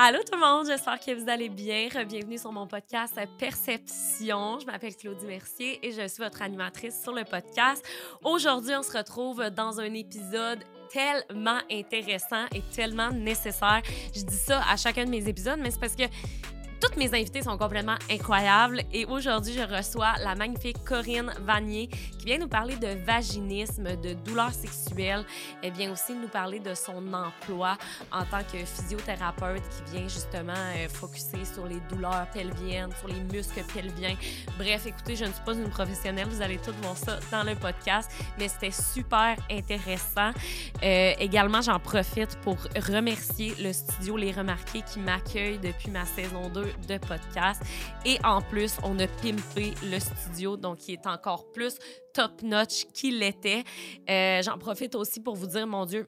Allô tout le monde, j'espère que vous allez bien. Bienvenue sur mon podcast Perception. Je m'appelle Claudie Mercier et je suis votre animatrice sur le podcast. Aujourd'hui, on se retrouve dans un épisode tellement intéressant et tellement nécessaire. Je dis ça à chacun de mes épisodes, mais c'est parce que toutes mes invités sont complètement incroyables et aujourd'hui, je reçois la magnifique Corinne Vanier qui vient nous parler de vaginisme, de douleurs sexuelles. Elle vient aussi nous parler de son emploi en tant que physiothérapeute qui vient justement euh, focuser sur les douleurs pelviennes, sur les muscles pelviens. Bref, écoutez, je ne suis pas une professionnelle, vous allez tout voir ça dans le podcast, mais c'était super intéressant. Euh, également, j'en profite pour remercier le studio Les Remarqués qui m'accueille depuis ma saison 2 de podcast. Et en plus, on a pimpé le studio, donc qui est encore plus top-notch qu'il l'était. Euh, j'en profite aussi pour vous dire, mon Dieu,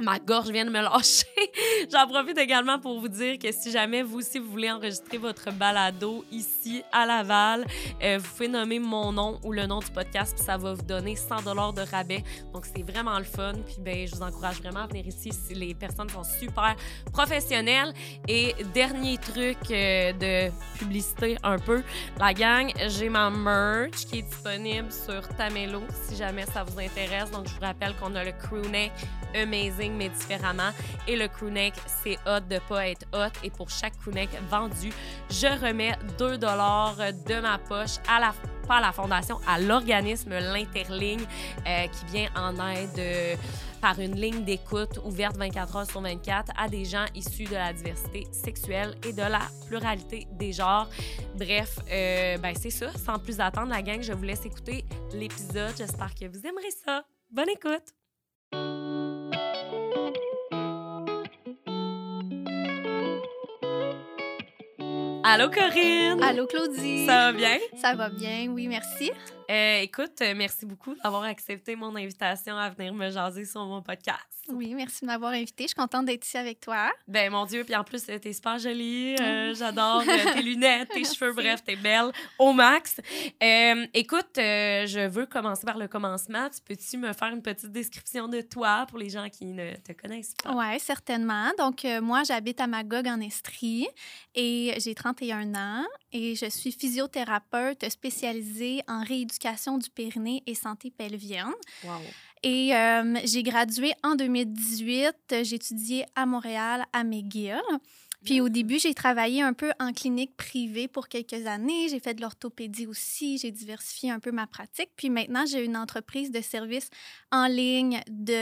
ma gorge vient de me lâcher. J'en profite également pour vous dire que si jamais vous aussi vous voulez enregistrer votre balado ici à Laval, euh, vous pouvez nommer mon nom ou le nom du podcast, puis ça va vous donner 100 dollars de rabais. Donc c'est vraiment le fun. Puis ben je vous encourage vraiment à venir ici si les personnes sont super professionnelles. Et dernier truc euh, de publicité un peu, la gang, j'ai ma merch qui est disponible sur Tamelo si jamais ça vous intéresse. Donc je vous rappelle qu'on a le crewneck Amazing mais différemment. Et le crewneck, c'est hot de pas être hot. Et pour chaque crewneck vendu, je remets 2 dollars de ma poche à la pas à la fondation, à l'organisme L'Interligne euh, qui vient en aide euh, par une ligne d'écoute ouverte 24 heures sur 24 à des gens issus de la diversité sexuelle et de la pluralité des genres. Bref, euh, ben c'est ça. Sans plus attendre, la gang, je vous laisse écouter l'épisode. J'espère que vous aimerez ça. Bonne écoute! Allô Corinne! Allô Claudie! Ça va bien? Ça va bien, oui, merci. Euh, écoute, euh, merci beaucoup d'avoir accepté mon invitation à venir me jaser sur mon podcast. Oui, merci de m'avoir invitée. Je suis contente d'être ici avec toi. Ben, mon Dieu, puis en plus, t'es super jolie. Euh, j'adore tes lunettes, tes cheveux, bref, t'es belle au max. écoute, je veux commencer par le commencement. Tu peux-tu me faire une petite description de toi pour les gens qui ne te connaissent pas? Oui, certainement. Donc, moi, j'habite à Magog en Estrie et j'ai 31 ans et je suis physiothérapeute spécialisée en rééducation du périnée et santé pelvienne. Wow. Et euh, j'ai gradué en 2018. J'ai étudié à Montréal, à McGill. Puis au début, j'ai travaillé un peu en clinique privée pour quelques années. J'ai fait de l'orthopédie aussi. J'ai diversifié un peu ma pratique. Puis maintenant, j'ai une entreprise de services en ligne de,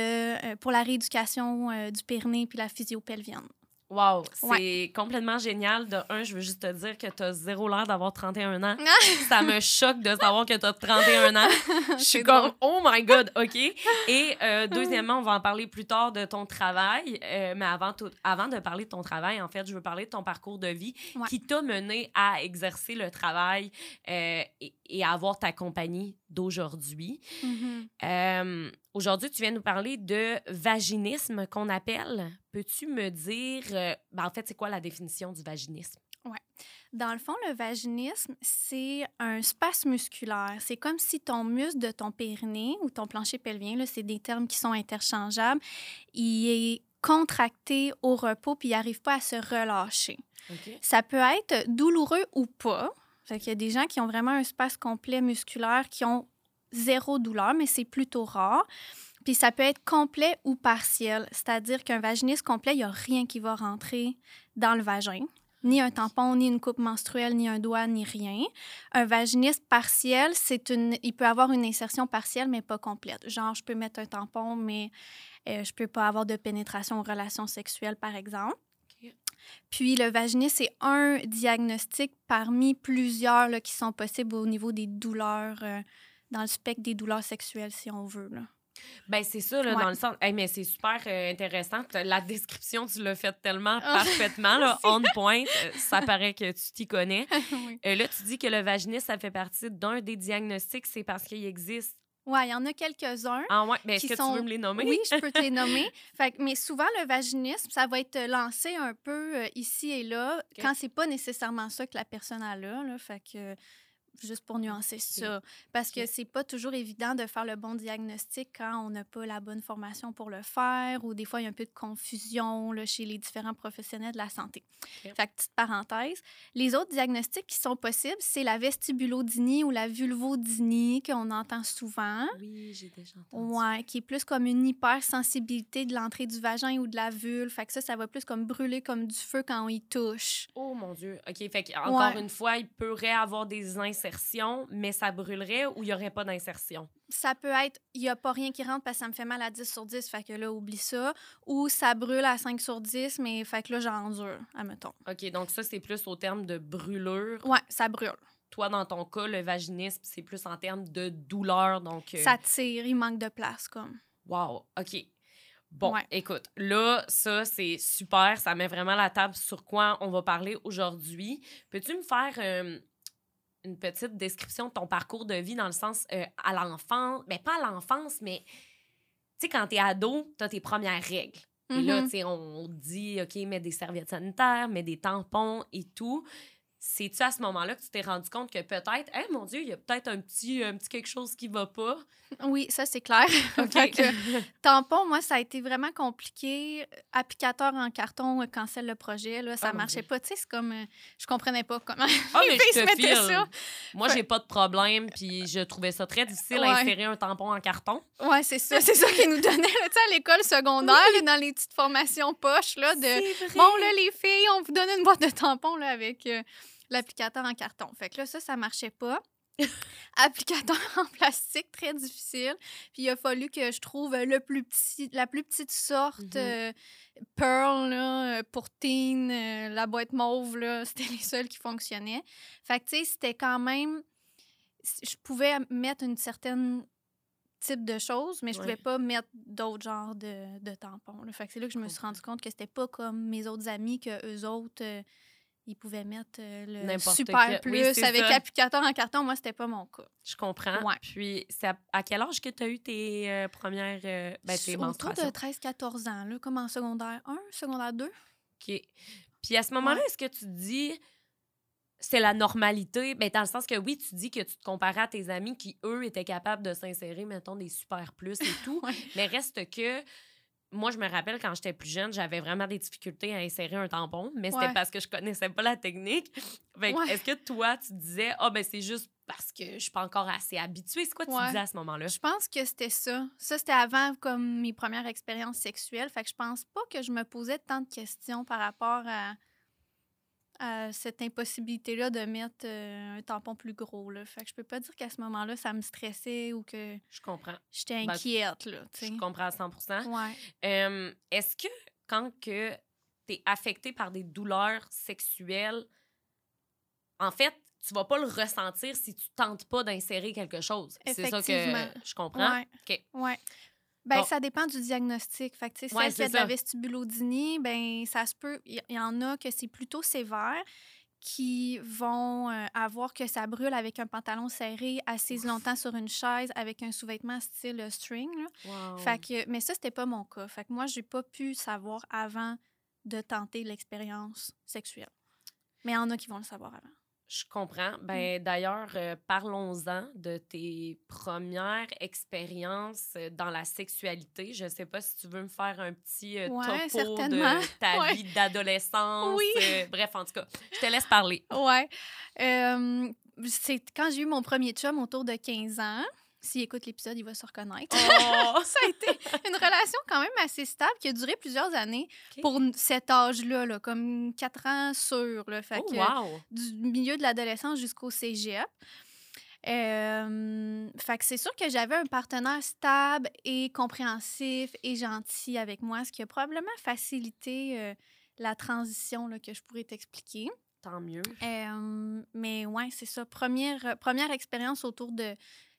euh, pour la rééducation euh, du périnée puis la physio pelvienne. Wow, c'est complètement génial. De un, je veux juste te dire que tu as zéro l'air d'avoir 31 ans. ça me choque de savoir que tu as 31 ans. Je suis comme, oh my God, OK. Et euh, deuxièmement, on va en parler plus tard de ton travail. Euh, mais avant, tout, avant de parler de ton travail, en fait, je veux parler de ton parcours de vie qui t'a mené à exercer le travail euh, et, et, à avoir ta compagnie d'aujourd'hui. Mm-hmm. Aujourd'hui, tu viens nous parler de vaginisme qu'on appelle. Peux-tu me dire, euh, ben, en fait, c'est quoi la définition du vaginisme? Oui. Dans le fond, le vaginisme, c'est un spasme musculaire. C'est comme si ton muscle de ton périnée ou ton plancher pelvien, c'est des termes qui sont interchangeables, il est contracté au repos puis il n'arrive pas à se relâcher. Ça peut être douloureux ou pas. Il y a des gens qui ont vraiment un spasme complet musculaire qui ont zéro douleur, mais c'est plutôt rare. Puis ça peut être complet ou partiel, c'est-à-dire qu'un vaginisme complet, il n'y a rien qui va rentrer dans le vagin. Ni un tampon, ni une coupe menstruelle, ni un doigt, ni rien. Un vaginisme partiel, c'est une, il peut avoir une insertion partielle, mais pas complète. Genre, je peux mettre un tampon, mais euh, je peux pas avoir de pénétration aux relations sexuelles, par exemple. Puis le vaginisme, c'est un diagnostic parmi plusieurs là, qui sont possibles au niveau des douleurs. Euh, dans le spectre des douleurs sexuelles, si on veut. Là. Ben c'est ça, là, dans le sens. mais c'est super euh, intéressant. La description, tu l'as faite tellement ah. parfaitement, là, on point. Euh, ça paraît que tu t'y connais. Euh, là, tu dis que le vaginisme, ça fait partie d'un des diagnostics, c'est parce qu'il existe oui, il y en a quelques-uns. Ah ouais, mais est-ce que tu veux me les nommer? Oui, je peux te les nommer. Fait, mais souvent, le vaginisme, ça va être lancé un peu ici et là, quand c'est pas nécessairement ça que la personne a là. là fait que juste pour nuancer ça. Parce que c'est pas toujours évident de faire le bon diagnostic quand on n'a pas la bonne formation pour le faire ou des fois, il y a un peu de confusion là, chez les différents professionnels de la santé. Fait que, petite parenthèse. Les autres diagnostics qui sont possibles, c'est la vestibulodynie ou la vulvodynie qu'on entend souvent. Oui, j'ai déjà entendu. Ouais, qui est plus comme une hypersensibilité de l'entrée du vagin ou de la vulve. Fait que ça, ça va plus comme brûler comme du feu quand on y touche. Oh mon Dieu. OK, fait que, encore une fois, il pourrait avoir des mais ça brûlerait ou il n'y aurait pas d'insertion? Ça peut être, il n'y a pas rien qui rentre parce que ça me fait mal à 10 sur 10, fait que là, oublie ça. Ou ça brûle à 5 sur 10, mais fait que là, j'endure, admettons. OK, donc ça, c'est plus au terme de brûlure. Ouais, ça brûle. Toi, dans ton cas, le vaginisme, c'est plus en termes de douleur, donc... Euh, ça tire, il manque de place, comme. Wow, OK. Bon, écoute, là, ça, c'est super. Ça met vraiment la table sur quoi on va parler aujourd'hui. Peux-tu me faire euh, une petite description de ton parcours de vie dans le sens euh, à l'enfance, mais ben, pas à l'enfance, mais tu sais, quand t'es ado, t'as tes premières règles. Et là, mm-hmm. tu sais, on, dit, OK, mets des serviettes sanitaires, mets des tampons et tout c'est-tu à ce moment-là que tu t'es rendu compte que peut-être, eh mon Dieu, il y a peut-être un petit, un petit quelque chose qui va pas? Oui, ça, c'est clair. tampon, moi, ça a été vraiment compliqué. Applicateur en carton, euh, cancel le projet, là, ça oh, marchait pas. Tu sais, c'est comme, euh, je comprenais pas comment oh, mais je ça. Moi, j'ai pas de problème, puis je trouvais ça très difficile à insérer un tampon en carton. Oui, c'est ça. C'est ça qu'ils nous donnaient, tu sais, à l'école secondaire, dans les petites formations poches, là, de, bon, là, les filles, on vous donne une boîte de tampons, là, avec... L'applicateur en carton. Fait que là, ça, ça marchait pas. applicateur en plastique, très difficile. Puis il a fallu que je trouve le plus petit, la plus petite sorte mm-hmm. euh, Pearl là, euh, pour teen, euh, la boîte mauve, c'était les seuls qui fonctionnaient. Fait que tu sais, c'était quand même. Je pouvais mettre une certaine type de choses, mais je pouvais pas mettre d'autres genres de, de tampons. Fait que c'est là que je me suis rendu compte que c'était pas comme mes autres amis, que eux autres ils pouvaient mettre euh, le super plus avec l'applicateur en carton. Moi, c'était pas mon cas. Je comprends. Puis, c'est à, quel âge que tu as eu tes euh, premières euh, ben, tes Autour de 13-14 ans, là, comme en secondaire 1, secondaire 2. OK. Puis à ce moment-là, est-ce que tu dis c'est la normalité? Ben, dans le sens que oui, tu dis que tu te comparais à tes amis qui, eux, étaient capables de s'insérer, mettons, des super plus et tout. Mais reste que moi, je me rappelle quand j'étais plus jeune, j'avais vraiment des difficultés à insérer un tampon, mais c'était parce que je connaissais pas la technique. Est-ce que toi, tu disais, ah, oh, ben c'est juste parce que je suis pas encore assez habituée? C'est quoi tu disais à ce moment-là? Je pense que c'était ça. Ça, c'était avant comme mes premières expériences sexuelles. Fait que je pense pas que je me posais tant de questions par rapport à cette impossibilité-là de mettre euh, un tampon plus gros. Là. Fait que je peux pas dire qu'à ce moment-là, ça me stressait ou que. Je comprends. J'étais ben, inquiète. là, je comprends à 100 ouais. Est-ce que quand que tu es affecté par des douleurs sexuelles, en fait, tu vas pas le ressentir si tu tentes pas d'insérer quelque chose? C'est ça que je comprends. Ouais. OK. Ouais. Ben, ça dépend du diagnostic. Fait que, si ouais, celle qui a de la vestibulodynie, ben, ça se peut. Il y, en a que c'est plutôt sévère qui vont euh, avoir que ça brûle avec un pantalon serré, assise longtemps sur une chaise avec un sous-vêtement style euh, string. Fait que, mais ça, c'était pas mon cas. Fait que moi, j'ai pas pu savoir avant de tenter l'expérience sexuelle. Mais il y en a qui vont le savoir avant. Je comprends. Mm. Ben, D'ailleurs, euh, parlons-en de tes premières expériences euh, dans la sexualité. Je ne sais pas si tu veux me faire un petit euh, topo de ta vie d'adolescence. Oui. bref, en tout cas, je te laisse parler. Ouais. c'est quand j'ai eu mon premier chum autour de 15 ans. S'il écoute l'épisode, il va se reconnaître. Oh! ça a été une relation quand même assez stable qui a duré plusieurs années pour cet âge-là, là, comme quatre ans sur. le fait oh, du milieu de l'adolescence jusqu'au cégep. Euh, fait que c'est sûr que j'avais un partenaire stable et compréhensif et gentil avec moi, ce qui a probablement facilité euh, la transition là, que je pourrais t'expliquer. Tant mieux. Euh, mais ouais, c'est ça. Première, première expérience autour de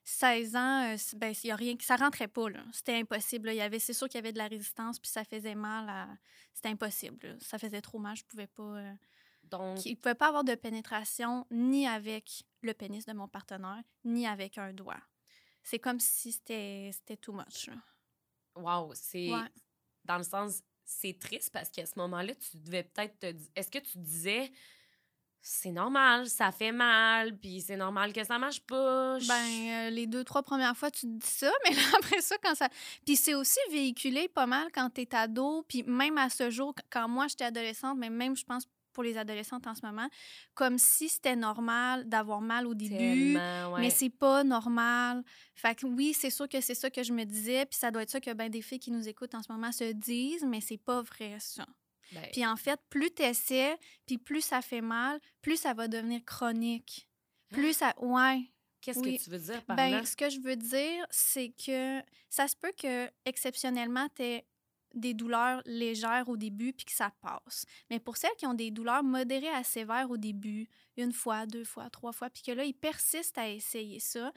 16 ans, euh, ben, y a rien, ça rentrait pas. C'était impossible. Il y avait, c'est sûr qu'il y avait de la résistance, puis ça faisait mal. C'était impossible. Ça faisait trop mal. Je pouvais pas. Euh, Donc. Il ne pouvait pas avoir de pénétration ni avec le pénis de mon partenaire, ni avec un doigt. C'est comme si c'était, c'était too much. Wow, c'est. Dans le sens, c'est triste parce qu'à ce moment-là, tu devais peut-être te. Est-ce que tu disais c'est normal, ça fait mal, puis c'est normal que ça marche pas. Je- Ben, euh, les deux, trois premières fois, tu te dis ça, mais là, après ça, quand ça. Puis c'est aussi véhiculé pas mal quand t'es ado, puis même à ce jour, quand moi j'étais adolescente, mais même, je pense, pour les adolescentes en ce moment, comme si c'était normal d'avoir mal au début. Ouais. Mais c'est pas normal. Fait que oui, c'est sûr que c'est ça que je me disais, puis ça doit être ça que ben, des filles qui nous écoutent en ce moment se disent, mais c'est pas vrai ça. Ben, Puis en fait, plus t'essaies, puis plus ça fait mal, plus ça va devenir chronique. Plus ça. Ouais. Qu'est-ce oui. que tu veux dire par Ben, là? ce que je veux dire, c'est que ça se peut que exceptionnellement, tu des douleurs légères au début puis que ça passe. Mais pour celles qui ont des douleurs modérées à sévères au début, une fois, deux fois, trois fois, puis que là, ils persistent à essayer ça,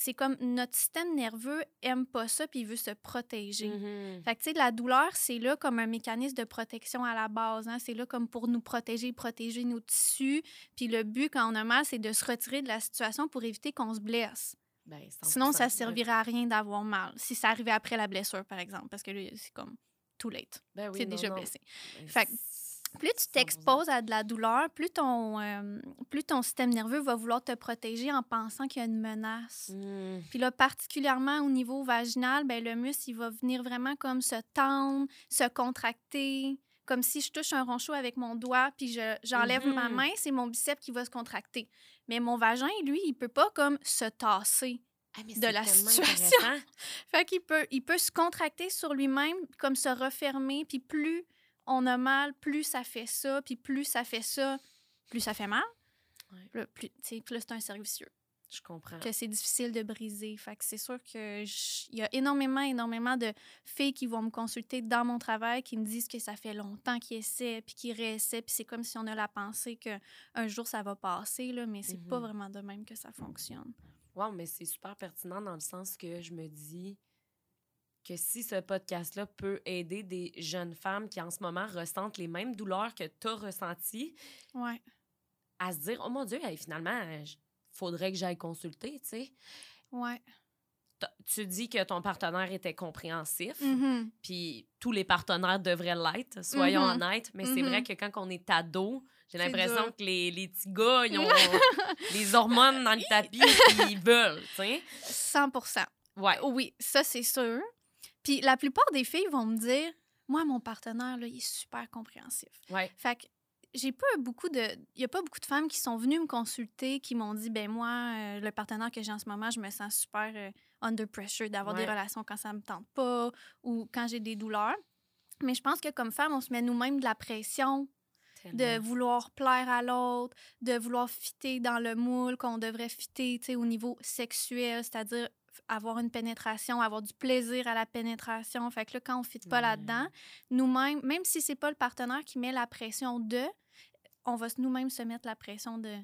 c'est comme notre système nerveux aime pas ça puis il veut se protéger. Mhm. Fait que, tu sais, la douleur, c'est là comme un mécanisme de protection à la base. Hein? C'est là comme pour nous protéger, protéger nos tissus. Puis le but, quand on a mal, c'est de se retirer de la situation pour éviter qu'on se blesse. Ben, Sinon, 100%, ça servirait à rien d'avoir mal. Si ça arrivait après la blessure, par exemple, parce que là, c'est comme too late. Ben oui, c'est déjà non. blessé. Ben, Fait que Plus tu 100%. t'exposes à de la douleur, plus ton, euh, plus ton système nerveux va vouloir te protéger en pensant qu'il y a une menace. Mm. Puis là, particulièrement au niveau vaginal, ben, le muscle, il va venir vraiment comme se tendre, se contracter. Comme si je touche un ronchon avec mon doigt, puis je- j'enlève ma Mhm. main, c'est mon biceps qui va se contracter. Mais mon vagin, lui, il peut pas comme se tasser. Ah, de la situation. Fait qu'il peut, il peut se contracter sur lui-même, comme se refermer, puis plus on a mal, plus ça fait ça, puis plus ça fait ça, plus ça fait mal. Ouais. Là, plus, c'est un cercle vicieux Je comprends. que c'est difficile de briser. Fait que c'est sûr que je- il y a énormément, énormément de filles qui vont me consulter dans mon travail, qui me disent que ça fait longtemps qu'ils essaient, puis qu'ils réessaient, puis c'est comme si on a la pensée que un jour ça va passer, là, mais c'est pas Mhm. vraiment de même que ça fonctionne. Wow, mais c'est super pertinent dans le sens que je me dis que si ce podcast-là peut aider des jeunes femmes qui en ce moment ressentent les mêmes douleurs que tu as ressenties, Ouais. à se dire, oh mon Dieu, finalement, il faudrait que j'aille consulter, tu sais. Ouais. Tu dis que ton partenaire était compréhensif, Mhm. puis tous les partenaires devraient l'être, soyons Mhm. honnêtes, mais c'est Mhm. vrai que quand on est ado, j'ai l'impression que les, les petits gars, ils ont les hormones dans le tapis, puis ils veulent, tu sais. 100 Ouais. Oui, ça, c'est sûr. Puis la plupart des filles vont me dire Moi, mon partenaire, là, il est super compréhensif. Ouais. Fait que j'ai pas beaucoup de. Il y a pas beaucoup de femmes qui sont venues me consulter, qui m'ont dit Ben, moi, euh, le partenaire que j'ai en ce moment, je me sens super euh, under pressure d'avoir des relations quand ça me tente pas ou quand j'ai des douleurs. Mais je pense que comme femme, on se met nous-mêmes de la pression de vouloir plaire à l'autre, de vouloir fitter dans le moule qu'on devrait fitter au niveau sexuel, c'est-à-dire avoir une pénétration, avoir du plaisir à la pénétration. Fait que là, quand on ne fit pas là-dedans, nous-mêmes, même si c'est pas le partenaire qui met la pression de, on va nous-mêmes se mettre la pression de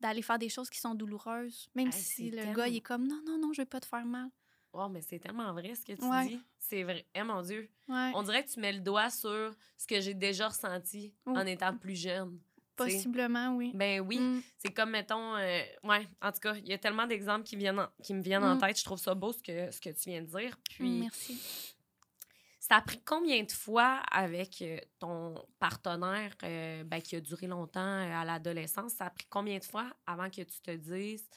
d'aller faire des choses qui sont douloureuses. Même Hey, si le tellement- gars, il est comme, non, non, non, je veux pas te faire mal. Wow, mais c'est tellement vrai ce que tu Ouais. dis. C'est vrai. Eh mon Dieu. Ouais, On dirait que tu mets le doigt sur ce que j'ai déjà ressenti Oh. en étant plus jeune. Possiblement, oui. Ben oui. Mm. C'est comme, mettons, euh, ouais, en tout cas, il y a tellement d'exemples qui, viennent en- qui me viennent en Mm. tête. Je trouve ça beau ce que, ce que tu viens de dire. Puis, Mm, Merci. ça a pris combien de fois avec euh, ton partenaire euh, ben, qui a duré longtemps à l'adolescence? Ça a pris combien de fois avant que tu te dises,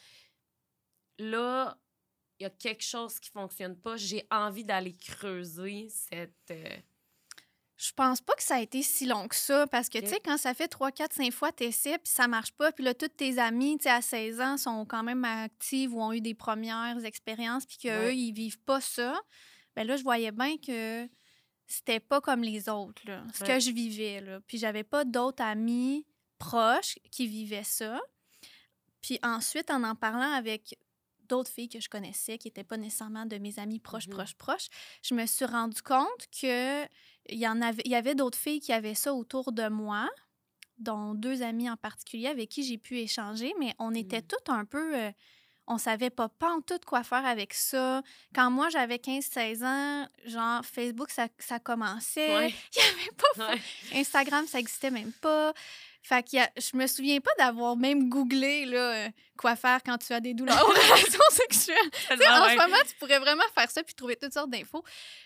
là, il y a quelque chose qui fonctionne pas, j'ai envie d'aller creuser cette. euh, Je pense pas que ça a été si long que ça, parce que, tu sais, quand ça fait 3, 4, 5 fois, t'essaies, puis ça marche pas, puis là, toutes tes amies, tu sais, à 16 ans, sont quand même actives ou ont eu des premières expériences, puis qu'eux, Ouais. ils vivent pas ça, ben là, je voyais bien que c'était pas comme les autres, là, ce Ouais. que je vivais, là. Puis j'avais pas d'autres amis proches qui vivaient ça. Puis ensuite, en en parlant avec d'autres filles que je connaissais, qui n'étaient pas nécessairement de mes amis proches, Mhm. proches, proches, je me suis rendu compte que il y en avait, il y avait d'autres filles qui avaient ça autour de moi, dont deux amies en particulier avec qui j'ai pu échanger, mais on était toutes un peu, euh, on savait pas pas en tout quoi faire avec ça. Quand moi j'avais 15-16 ans, genre Facebook ça, ça commençait, Ouais. il y avait pas Ouais. Instagram, ça existait même pas. Fait que je me souviens pas d'avoir même googlé là, euh, quoi faire quand tu as des douleurs aux relations sexuelles. En ce moment, tu pourrais vraiment faire ça puis trouver toutes sortes d'infos.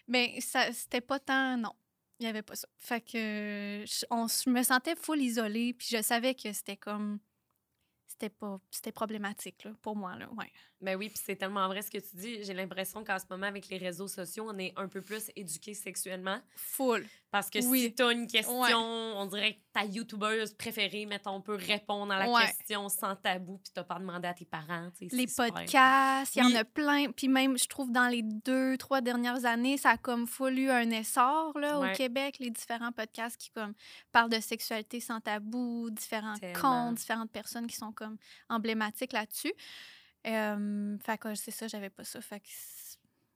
Mais ça c'était pas tant non. Il y avait pas ça. Fait que je, on, je me sentais full isolée puis je savais que c'était comme c'était pas c'était problématique là, pour moi là ouais ben oui puis c'est tellement vrai ce que tu dis j'ai l'impression qu'en ce moment avec les réseaux sociaux on est un peu plus éduqués sexuellement full parce que Oui. si t'as une question Ouais. on dirait que ta youtubeuse préférée mettons peut répondre à la Ouais. question sans tabou puis t'as pas demandé à tes parents les podcasts, il y en a plein. Puis même, je trouve, dans les deux, trois dernières années, ça a comme full eu un essor là, Ouais. au Québec, les différents podcasts qui comme parlent de sexualité sans tabou, différents Tellement. comptes, différentes personnes qui sont comme emblématiques là-dessus. Euh, fait que c'est ça, j'avais pas ça. Fait que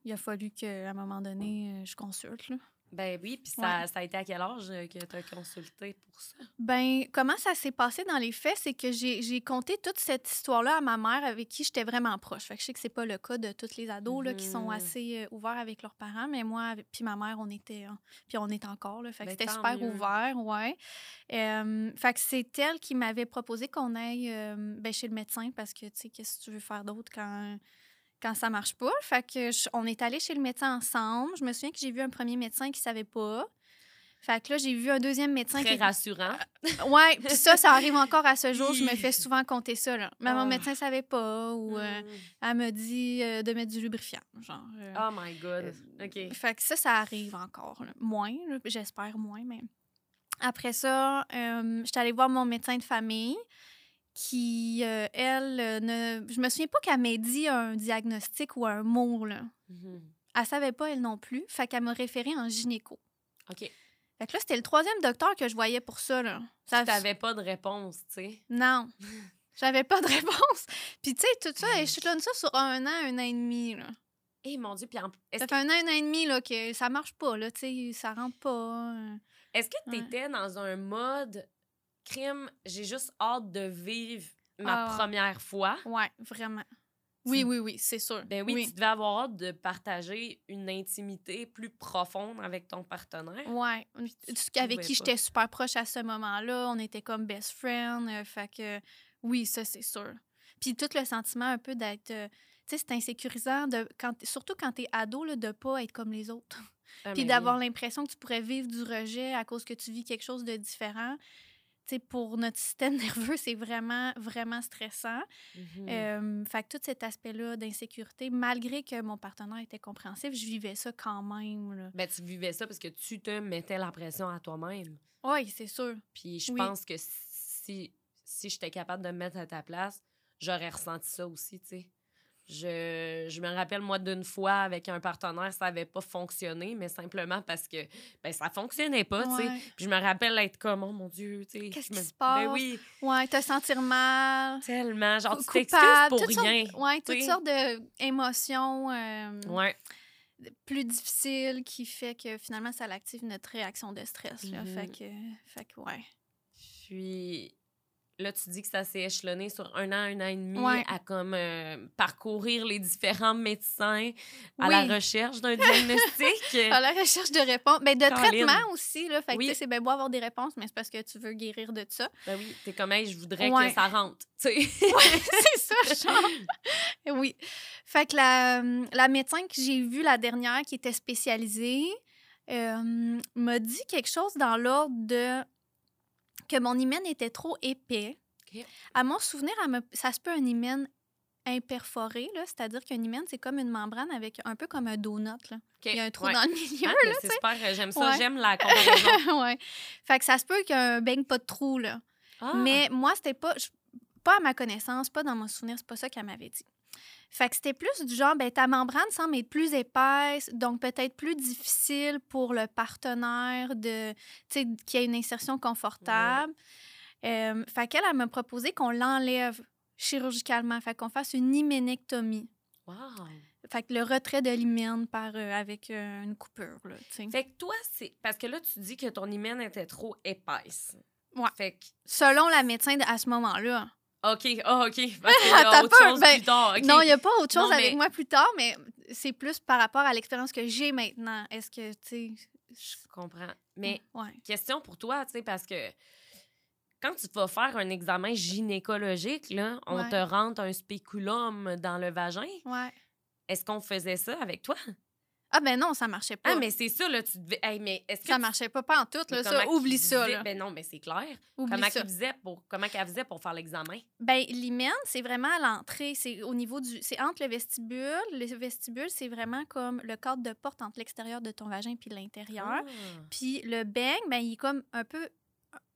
il a fallu qu'à un moment donné, euh, je consulte. Là. Ben oui puis ça, ça a été à quel âge euh, que t'as consulté pour ça? Ben, comment ça s'est passé dans les faits, c'est que j'ai conté toute cette histoire-là à ma mère avec qui j'étais vraiment proche. Fait que je sais que c'est pas le cas de tous les ados là, qui sont Mhm. assez euh, ouverts avec leurs parents, mais moi puis ma mère, on était hein, puis on est encore là, fait que Ben, c'était super mieux. ouvert, ouais. Euh, fait que c'est elle qui m'avait proposé qu'on aille euh, ben, chez le médecin parce que tu sais qu'est-ce que tu veux faire d'autre quand quand ça marche pas. Fait que je- on est allé chez le médecin ensemble. Je me souviens que j'ai vu un premier médecin qui savait pas. Fait que là, j'ai vu un deuxième médecin très qui rassurant Ouais, puis ça, ça arrive encore à ce jour. Je me fais souvent compter ça. Là. Mais mon Ah. médecin savait pas ou euh, Mm. elle me dit euh, de mettre du lubrifiant. Genre, euh. oh my god ok Fait que ça, ça arrive encore. là. Moins, j'espère moins, mais. Après ça, euh, j'étais allée voir mon médecin de famille qui, euh, elle, euh, ne... je me souviens pas qu'elle m'ait dit un diagnostic ou un mot. Là. Mhm. Elle savait pas, elle non plus. Fait qu'elle m'a référé en gynéco. ok Fait que là, c'était le troisième docteur que je voyais pour ça. Là. Ça t'avais pas de réponse tu sais? Non. J'avais pas de réponse. Puis, tu sais, tout ça, elle échelonne ça sur un an, un an et demi. Là. Eh mon Dieu, puis en- Ça que, fait un an, un an et demi là, que ça marche pas. Là, tu sais, ça rentre pas. euh. est-ce que tu Ouais. étais dans un mode crime, j'ai juste hâte de vivre ma Ah. première fois? Ouais, vraiment. Oui, Tu- oui, oui, c'est sûr. Ben oui, tu devais avoir hâte de partager une intimité plus profonde avec ton partenaire. Ouais. tu Tu- Avec qui j'étais super proche à ce moment-là. On était comme best friend. euh, fait que oui, ça, c'est sûr. Puis tout le sentiment un peu d'être. euh, tu sais, c'est insécurisant, de, quand, surtout quand t'es ado, là, de pas être comme les autres. Ah, Puis mais d'avoir oui. l'impression que tu pourrais vivre du rejet à cause que tu vis quelque chose de différent. Tu sais, pour notre système nerveux, c'est vraiment, vraiment stressant. Euh, fait que tout cet aspect-là d'insécurité, malgré que mon partenaire était compréhensif, je vivais ça quand même. Là. Ben, tu vivais ça parce que tu te mettais la pression à toi-même. Oui, c'est sûr. Puis je Oui. pense que si, si j'étais capable de me mettre à ta place, j'aurais ressenti ça aussi, tu sais. Je, je me rappelle, moi, d'une fois, avec un partenaire, ça n'avait pas fonctionné, mais simplement parce que ben, ça fonctionnait pas. Ouais. Puis je me rappelle être comme, oh mon Dieu. Qu'est-ce je me- qui se passe? Ben oui, Ouais, te sentir mal. tellement. Genre, tu t'excuses pour toutes rien. Sortes, ouais, toutes sortes d'émotions euh, Ouais. plus difficiles qui fait que finalement, ça active notre réaction de stress. Là. Mhm. Fait que, fait que, ouais. Puis là, tu dis que ça s'est échelonné sur un an, un an et demi Ouais. à comme euh, parcourir les différents médecins à Oui. la recherche d'un diagnostic. À la recherche de réponses. Ben, de Caroline. traitement aussi. Là. Fait que, Oui. c'est bien beau avoir des réponses, mais c'est parce que tu veux guérir de ça. ben oui, t'es comme, Hey, je voudrais Ouais. que ça rentre. c'est ça, genre. Oui. Fait que la, la médecin que j'ai vue la dernière, qui était spécialisée, euh, m'a dit quelque chose dans l'ordre de que mon hymen était trop épais. À mon souvenir, me- ça se peut un hymen imperforé, c'est-à-dire qu'un hymen, c'est comme une membrane avec un peu comme un donut. Là. Il y a un trou ouais. dans le milieu. Ah, ben, c'est super, j'aime ça, Ouais. j'aime la comparaison. ouais. Fait que ça se peut qu'un baigne pas de trou, là. Ah, Mais moi, c'était pas. je- Pas à ma connaissance, pas dans mon souvenir, c'est pas ça qu'elle m'avait dit. Fait que c'était plus du genre, ben, ta membrane semble être plus épaisse, donc peut-être plus difficile pour le partenaire de, tu sais, qu'il y ait une insertion confortable. Euh, fait qu'elle, elle m'a proposé qu'on l'enlève chirurgicalement, fait qu'on fasse une hyménectomie. wow. Fait que le retrait de l'hymen par, euh, avec euh, une coupure, là. Fait que toi, c'est. Parce que là, tu dis que ton hymen était trop épaisse. Ouais. Fait que. Selon la médecin de- à ce moment-là. OK, ah, OK. Parce qu'il y a autre chose ben, plus tard. Non, il n'y a pas autre chose Non, avec moi plus tard, mais c'est plus par rapport à l'expérience que j'ai maintenant. Est-ce que, tu sais... Je comprends. Mais je- Ouais. question pour toi, tu sais, parce que quand tu vas faire un examen gynécologique, là, on Ouais. te rentre un spéculum dans le vagin. Ouais. Est-ce qu'on faisait ça avec toi? Ah, ben non, ça marchait pas. Ah, mais c'est ça, là, tu devais... Hey, mais est-ce que ça tu- marchait pas, pas en tout, là, ça. Oublie ça, là. Ben non, mais c'est clair. Oublie comment qu'il faisait pour... Comment qu'elle faisait pour faire l'examen? Ben, l'hymen, c'est vraiment à l'entrée. C'est au niveau du. C'est entre le vestibule. Le vestibule, c'est vraiment comme le cadre de porte entre l'extérieur de ton vagin puis l'intérieur. Ah. Puis le beigne, ben, il est comme un peu.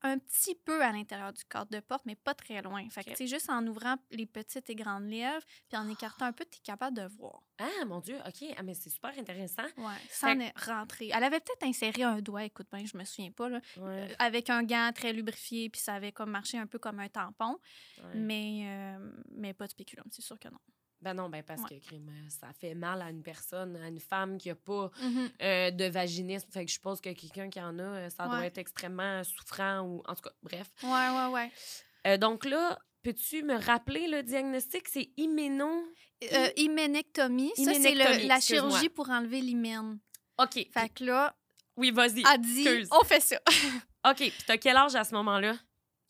Un petit peu à l'intérieur du cadre de porte, mais pas très loin. Fait que, juste en ouvrant les petites et grandes lèvres, puis en écartant un peu, tu es capable de voir. Ah, mon Dieu, OK. Ah, mais c'est super intéressant. Ouais, sans est rentré. Elle avait peut-être inséré un doigt, écoute bien, je me souviens pas, là, Ouais, euh, avec un gant très lubrifié, puis ça avait comme marché un peu comme un tampon, ouais. mais, euh, mais pas de spéculum, c'est sûr que non. Ben non, ben parce Ouais. que, crime, ça fait mal à une personne, à une femme qui a pas Mhm. euh, de vaginisme. Fait que je suppose que quelqu'un qui en a, euh, ça doit être extrêmement souffrant ou... En tout cas, bref. Ouais, ouais, ouais. Euh, donc là, peux-tu me rappeler le diagnostic? C'est hyméno... Euh, hyménectomie, ça, c'est la chirurgie pour enlever l'hymen. OK. Fait que là, Oui, vas-y. elle dit, excuse. on fait ça. OK. Puis t'as quel âge à ce moment-là?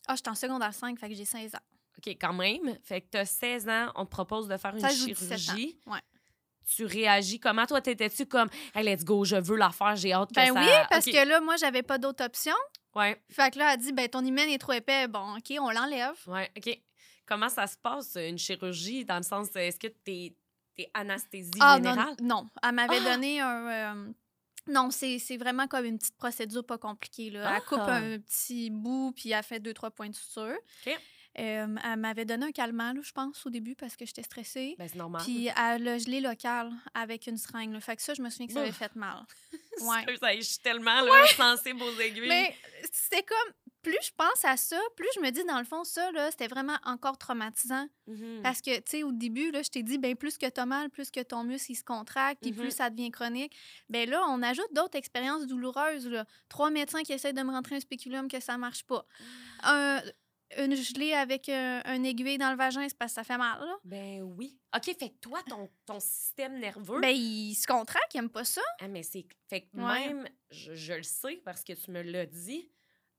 Ah, je suis en secondaire 5, fait que j'ai 16 ans. OK, quand même. Fait que t'as 16 ans, on te propose de faire une 16 ou 17 ans. chirurgie. Ouais. Tu réagis comment? Toi, t'étais-tu comme, hey, let's go, je veux la faire, j'ai hâte que Ben ça... oui, parce que là, moi, j'avais pas d'autre option. Ouais, Fait que là, elle dit, ben ton hymen est trop épais. Bon, OK, on l'enlève. ouais, OK. Comment ça se passe, une chirurgie, dans le sens, est-ce que t'es es anesthésie Ah non, générale? non. Elle m'avait Ah! donné un... euh, non, c'est c'est vraiment comme une petite procédure pas compliquée. Là. Elle coupe Ah! un petit bout, puis elle fait deux, trois points de suture. OK. Euh, elle m'avait donné un calmant, là, je pense, au début, parce que j'étais stressée. Ben, c'est normal. Puis elle a gelé local avec une seringue. là. Fait que ça, je me souviens que ça avait fait mal. Ouais. Je suis tellement là, sensible aux aiguilles. Mais c'était comme... Plus je pense à ça, plus je me dis, dans le fond, ça, là, c'était vraiment encore traumatisant. Mhm. Parce que, tu sais, au début, là, je t'ai dit, ben plus que t'as mal, plus que ton muscle, il se contracte, puis plus ça devient chronique. Ben là, on ajoute d'autres expériences douloureuses, là. Trois médecins qui essaient de me rentrer un spéculum que ça marche pas. Un- une gelée avec un, un aiguille dans le vagin, c'est parce que ça fait mal, là. Ben oui. OK, fait que toi, ton, ton système nerveux... Ben, il se contracte, il aime pas ça. Ah, mais c'est... Fait que Ouais. même, je, je le sais parce que tu me l'as dit,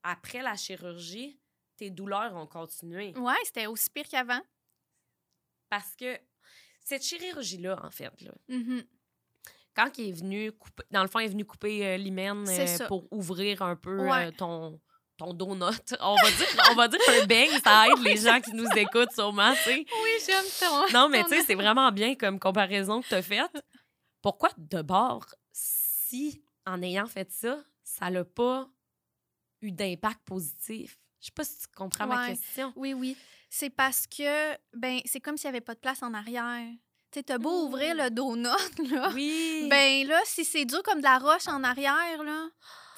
après la chirurgie, tes douleurs ont continué. Ouais, c'était aussi pire qu'avant. Parce que cette chirurgie-là, en fait, là, Mhm. quand il est venu couper... Dans le fond, il est venu couper euh, l'hymen euh, pour ouvrir un peu Ouais. euh, ton... Ton donut. On va dire, on va dire un beigne, ça aide les gens qui nous écoutent sûrement, tu sais. Oui, j'aime ton. Non, mais tu sais, c'est vraiment bien comme comparaison que tu as faite. Pourquoi, de bord, si en ayant fait ça, ça n'a pas eu d'impact positif? Je sais pas si tu comprends ma question. Oui, oui. C'est parce que, ben, c'est comme s'il n'y avait pas de place en arrière. Tu sais, t'as beau ouvrir le donut, là. Oui. Ben là, si c'est dur comme de la roche en arrière, là,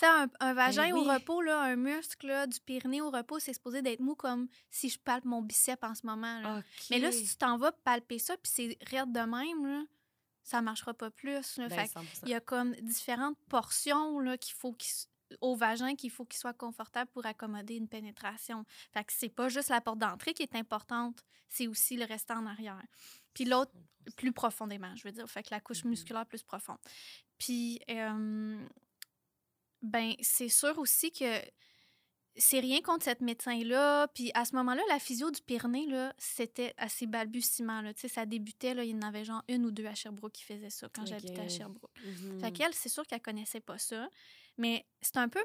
un, un vagin au Ben oui. repos, là, un muscle là, du périnée au repos, c'est supposé d'être mou comme si je palpe mon bicep en ce moment. Là. Mais là, si tu t'en vas palper ça, puis c'est raide de même, là, ça marchera pas plus. Là. Ben, Fait que 100%. il y a comme différentes portions là, qu'il faut qu'il au vagin qu'il faut qu'il soit confortable pour accommoder une pénétration. Fait que c'est pas juste la porte d'entrée qui est importante, c'est aussi le restant en arrière. Puis l'autre, plus profondément, je veux dire. Fait que la couche musculaire plus profonde. Puis, euh, ben, c'est sûr aussi que c'est rien contre cette médecin-là. Puis à ce moment-là, la physio du Pyrénées, là, c'était assez balbutiement. Là. Tu sais, ça débutait, là, il y en avait genre une ou deux à Sherbrooke qui faisaient ça quand j'habitais à Ok. Sherbrooke. Mhm. Fait qu'elle, c'est sûr qu'elle connaissait pas ça. Mais c'est un peu.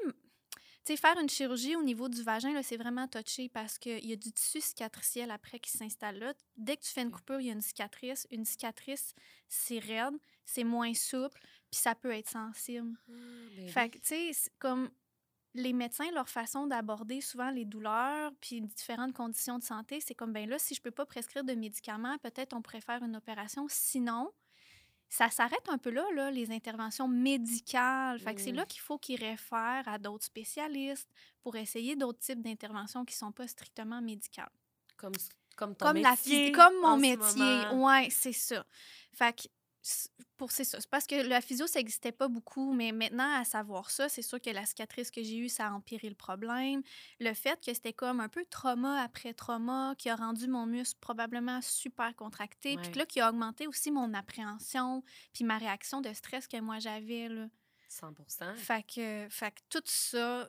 Tu sais, faire une chirurgie au niveau du vagin, là, c'est vraiment touché parce qu'il y a du tissu cicatriciel après qui s'installe là. Dès que tu fais une coupure, il y a une cicatrice. Une cicatrice, c'est raide, c'est moins souple, puis ça peut être sensible. Ah, ben Fait oui. que, tu sais, comme les médecins, leur façon d'aborder souvent les douleurs puis différentes conditions de santé, c'est comme, ben là, si je peux pas prescrire de médicaments, peut-être on pourrait faire une opération. Sinon, ça s'arrête un peu là, là, les interventions médicales. Fait que c'est là qu'il faut qu'ils réfèrent à d'autres spécialistes pour essayer d'autres types d'interventions qui sont pas strictement médicales. Comme, comme ton Comme, métier comme mon métier. Ouais, c'est ça. Fait que pour c'est ça. C'est parce que la physio, ça n'existait pas beaucoup, mais maintenant, à savoir ça, c'est sûr que la cicatrice que j'ai eue, ça a empiré le problème. Le fait que c'était comme un peu trauma après trauma, qui a rendu mon muscle probablement super contracté, puis là, qui a augmenté aussi mon appréhension, puis ma réaction de stress que moi j'avais, là. 100 Fait que, fait que tout ça,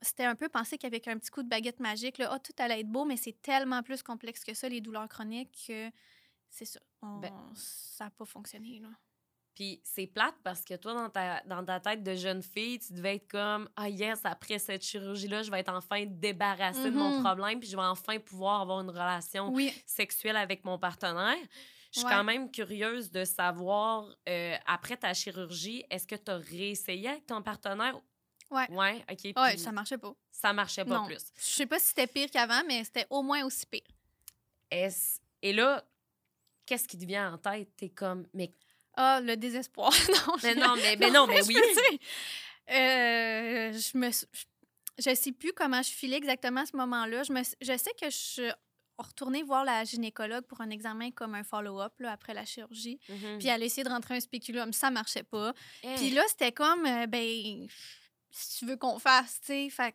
c'était un peu penser qu'avec un petit coup de baguette magique, là, ah, tout allait être beau, mais c'est tellement plus complexe que ça, les douleurs chroniques, que c'est ça. On- Ben- ça n'a pas fonctionné. Là. Puis c'est plate parce que toi, dans ta, dans ta tête de jeune fille, tu devais être comme Ah, yes, après cette chirurgie-là, je vais être enfin débarrassée de mon Mhm. problème, puis je vais enfin pouvoir avoir une relation Oui. sexuelle avec mon partenaire. Je suis Ouais. quand même curieuse de savoir, euh, après ta chirurgie, est-ce que tu as réessayé avec ton partenaire? Ouais. Ouais, OK. Ouais, puis ça marchait pas. ça marchait pas non. plus. Je sais pas si c'était pire qu'avant, mais c'était au moins aussi pire. Est-ce- Et là, qu'est-ce qui te vient en tête? T'es comme, mais, Ah, le désespoir. non, mais non, mais, mais non, mais oui. euh, je me sou- je, je sais plus comment je filais exactement à ce moment-là. Je, me, je sais que je suis retournée voir la gynécologue pour un examen comme un follow-up après la chirurgie. Mhm. Puis elle a essayé de rentrer un spéculum, ça marchait pas. Eh, Puis là, c'était comme, euh, ben, si tu veux qu'on fasse, tu sais. Fait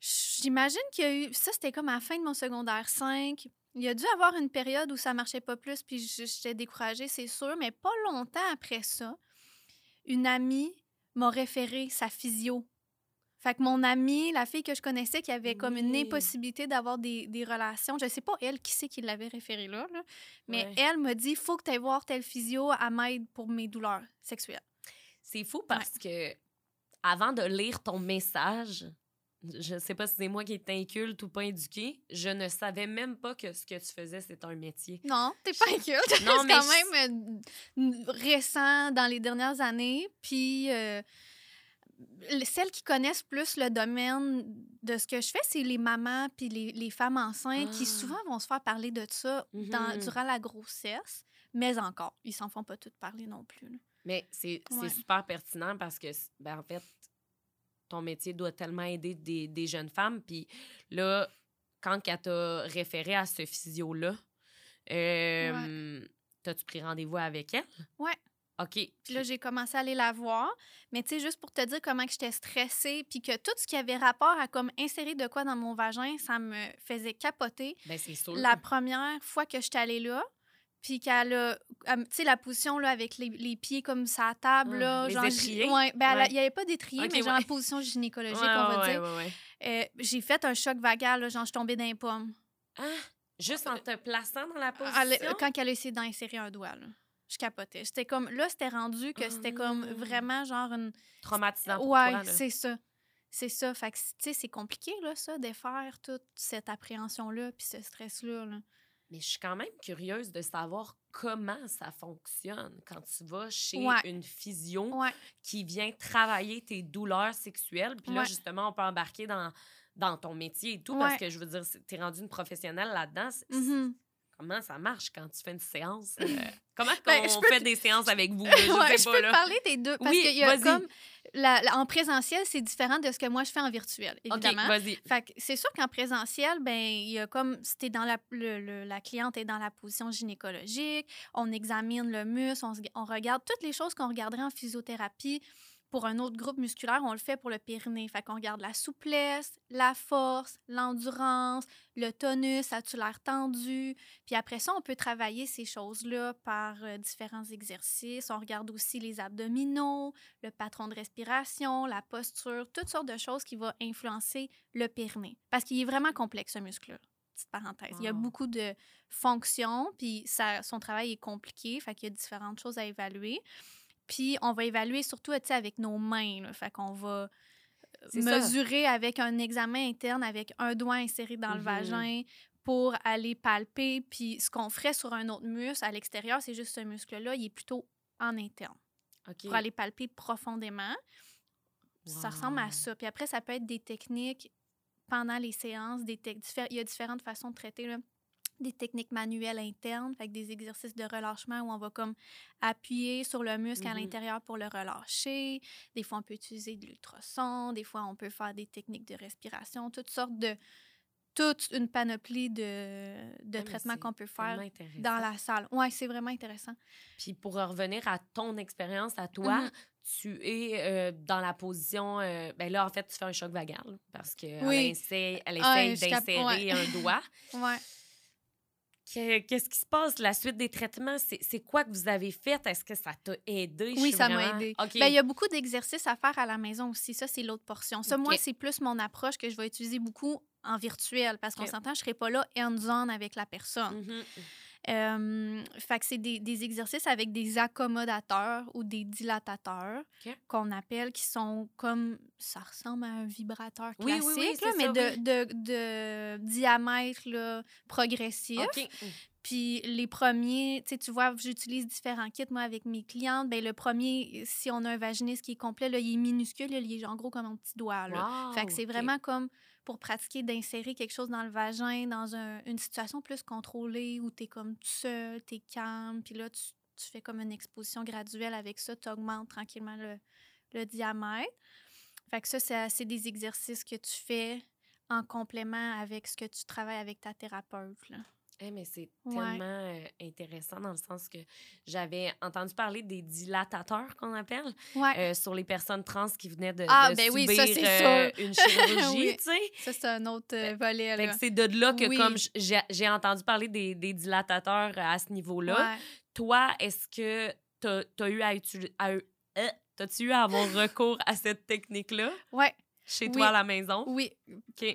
j'imagine qu'il y a eu. Ça, c'était comme à la fin de mon secondaire 5. Il y a dû avoir une période où ça marchait pas plus, puis j'étais découragée, c'est sûr. Mais pas longtemps après ça, une amie m'a référé sa physio. Fait que mon amie, la fille que je connaissais, qui avait comme une impossibilité d'avoir des, des relations, je sais pas elle qui c'est qui l'avait référé là, là, mais Ouais. elle m'a dit faut que tu ailles voir telle physio à m'aide pour mes douleurs sexuelles. C'est fou parce que avant de lire ton message, je sais pas si c'est moi qui est inculte ou pas éduquée, je ne savais même pas que ce que tu faisais, c'était un métier. Non, t'es pas inquiète. Non, c'est mais quand même euh, récent dans les dernières années. Puis euh, celles qui connaissent plus le domaine de ce que je fais, c'est les mamans puis les, les femmes enceintes qui Ah. souvent vont se faire parler de ça dans- Mhm. durant la grossesse. Mais encore, ils s'en font pas toutes parler non plus. là. Mais c'est Ouais. super pertinent parce que, ben, en fait, ton métier doit tellement aider des, des jeunes femmes. Puis là, quand elle t'a référé à ce physio-là, euh, t'as-tu pris rendez-vous avec elle? Ouais. OK. Puis là, j'ai commencé à aller la voir. Mais tu sais, juste pour te dire comment que j'étais stressée, puis que tout ce qui avait rapport à comme insérer de quoi dans mon vagin, ça me faisait capoter. Ben, c'est sûr. La première fois que j'étais allée là, puis qu'elle a, tu sais, la position là, avec les, les pieds comme ça à table, Hum, là. les genre, étriers? ouais, ben, elle il n'y avait pas d'étrier, mais genre ouais. en position gynécologique, on va dire. Euh, j'ai fait un choc vagal, là, genre, je suis tombée d'un pomme. Ah, juste en te plaçant dans la position? Elle- quand elle a essayé d'insérer un doigt, là. Je capotais. J'étais comme, là, c'était rendu que c'était comme vraiment genre une. Traumatisant pour ouais, c'est ça. C'est ça. Fait que, tu sais, c'est compliqué, là, ça, de faire toute cette appréhension-là, puis ce stress-là. Là. Mais je suis quand même curieuse de savoir comment ça fonctionne quand tu vas chez Ouais. une physio Ouais. qui vient travailler tes douleurs sexuelles. Puis là, Ouais. justement, on peut embarquer dans, dans ton métier et tout, parce que je veux dire, tu es rendue une professionnelle là-dedans. Comment ça marche quand tu fais une séance? euh, comment Ben, peux fait te- des séances avec vous? là? Je Ouais, je pas, peux là. te parler des deux. Parce Oui, qu'il y a comme. la- la- en présentiel, c'est différent de ce que moi je fais en virtuel, évidemment. vas-y. Fait c'est sûr qu'en présentiel, ben il y a comme si dans la le- le- la cliente est dans la position gynécologique, on examine le muscle, on, on regarde toutes les choses qu'on regarderait en physiothérapie. Pour un autre groupe musculaire, on le fait pour le périnée. Fait qu'on regarde la souplesse, la force, l'endurance, le tonus, as-tu l'air tendu? Puis après ça, on peut travailler ces choses-là par euh, différents exercices. On regarde aussi les abdominaux, le patron de respiration, la posture, toutes sortes de choses qui vont influencer le périnée. Parce qu'il est vraiment complexe, ce muscle-là. Petite parenthèse. Il y a beaucoup de fonctions, puis ça, son travail est compliqué, fait qu'il y a différentes choses à évaluer. Puis on va évaluer surtout, avec nos mains, là. fait qu'on va euh, ça. mesurer avec un examen interne, avec un doigt inséré dans le Mhm. vagin pour aller palper. Puis ce qu'on ferait sur un autre muscle à l'extérieur, c'est juste ce muscle-là, il est plutôt en interne pour aller palper profondément. Ça ressemble à ça. Puis après, ça peut être des techniques pendant les séances. Des Il y a différentes façons de traiter. Là. Des techniques manuelles internes, avec des exercices de relâchement où on va comme appuyer sur le muscle à Mhm. l'intérieur pour le relâcher. Des fois, on peut utiliser de l'ultrason. Des fois, on peut faire des techniques de respiration. Toutes sortes de... Toute une panoplie de, de Ah, traitements qu'on peut faire dans la salle. Oui, c'est vraiment intéressant. Puis pour revenir à ton expérience, à toi, Mhm. tu es euh, dans la position. euh, ben là, en fait, tu fais un choc vagal parce qu'elle Oui. essaie, elle Ah, essaie cap- d'insérer ouais. un doigt. Ouais. Que- Qu'est-ce qui se passe? La suite des traitements, c'est quoi que vous avez fait? Est-ce que ça t'a aidé? Oui, ça m'a aidé. Ben, il y a beaucoup d'exercices à faire à la maison aussi. Ça, c'est l'autre portion. Ça, moi, c'est plus mon approche que je vais utiliser beaucoup en virtuel parce qu'on OK. s'entend, je ne serai pas là hands-on avec la personne. Mhm. Euh, fait que c'est des, des exercices avec des accommodateurs ou des dilatateurs qu'on appelle, qui sont comme, ça ressemble à un vibrateur Oui, oui, classique, oui, là, c'est mais ça, de, oui. de, de diamètre là, progressif. Puis les premiers, tu sais, tu vois, j'utilise différents kits, moi, avec mes clientes. Ben le premier, si on a un vaginisme qui est complet, là, il est minuscule, là, il est en gros comme un petit doigt. Là. Wow, fait que c'est vraiment comme pour pratiquer d'insérer quelque chose dans le vagin, dans un- une situation plus contrôlée où tu es comme tout seul, tu es calme, puis là, tu, tu fais comme une exposition graduelle avec ça, tu augmentes tranquillement le, le diamètre. Fait que ça, c'est c'est des exercices que tu fais en complément avec ce que tu travailles avec ta thérapeute. Eh, mais c'est Ouais. tellement euh, intéressant dans le sens que j'avais entendu parler des dilatateurs qu'on appelle Ouais. euh, sur les personnes trans qui venaient de, Ah, de ben oui, subir ça, c'est euh, une chirurgie, Oui. tu sais. Ça, c'est un autre euh, volet. Là. c'est de là que, Oui. comme j'ai entendu parler des, des dilatateurs à ce niveau-là, Ouais. toi, est-ce que tu as, eu à utiliser. T'as-tu eu à avoir recours à cette technique-là? Ouais, chez Oui. toi à la maison? oui.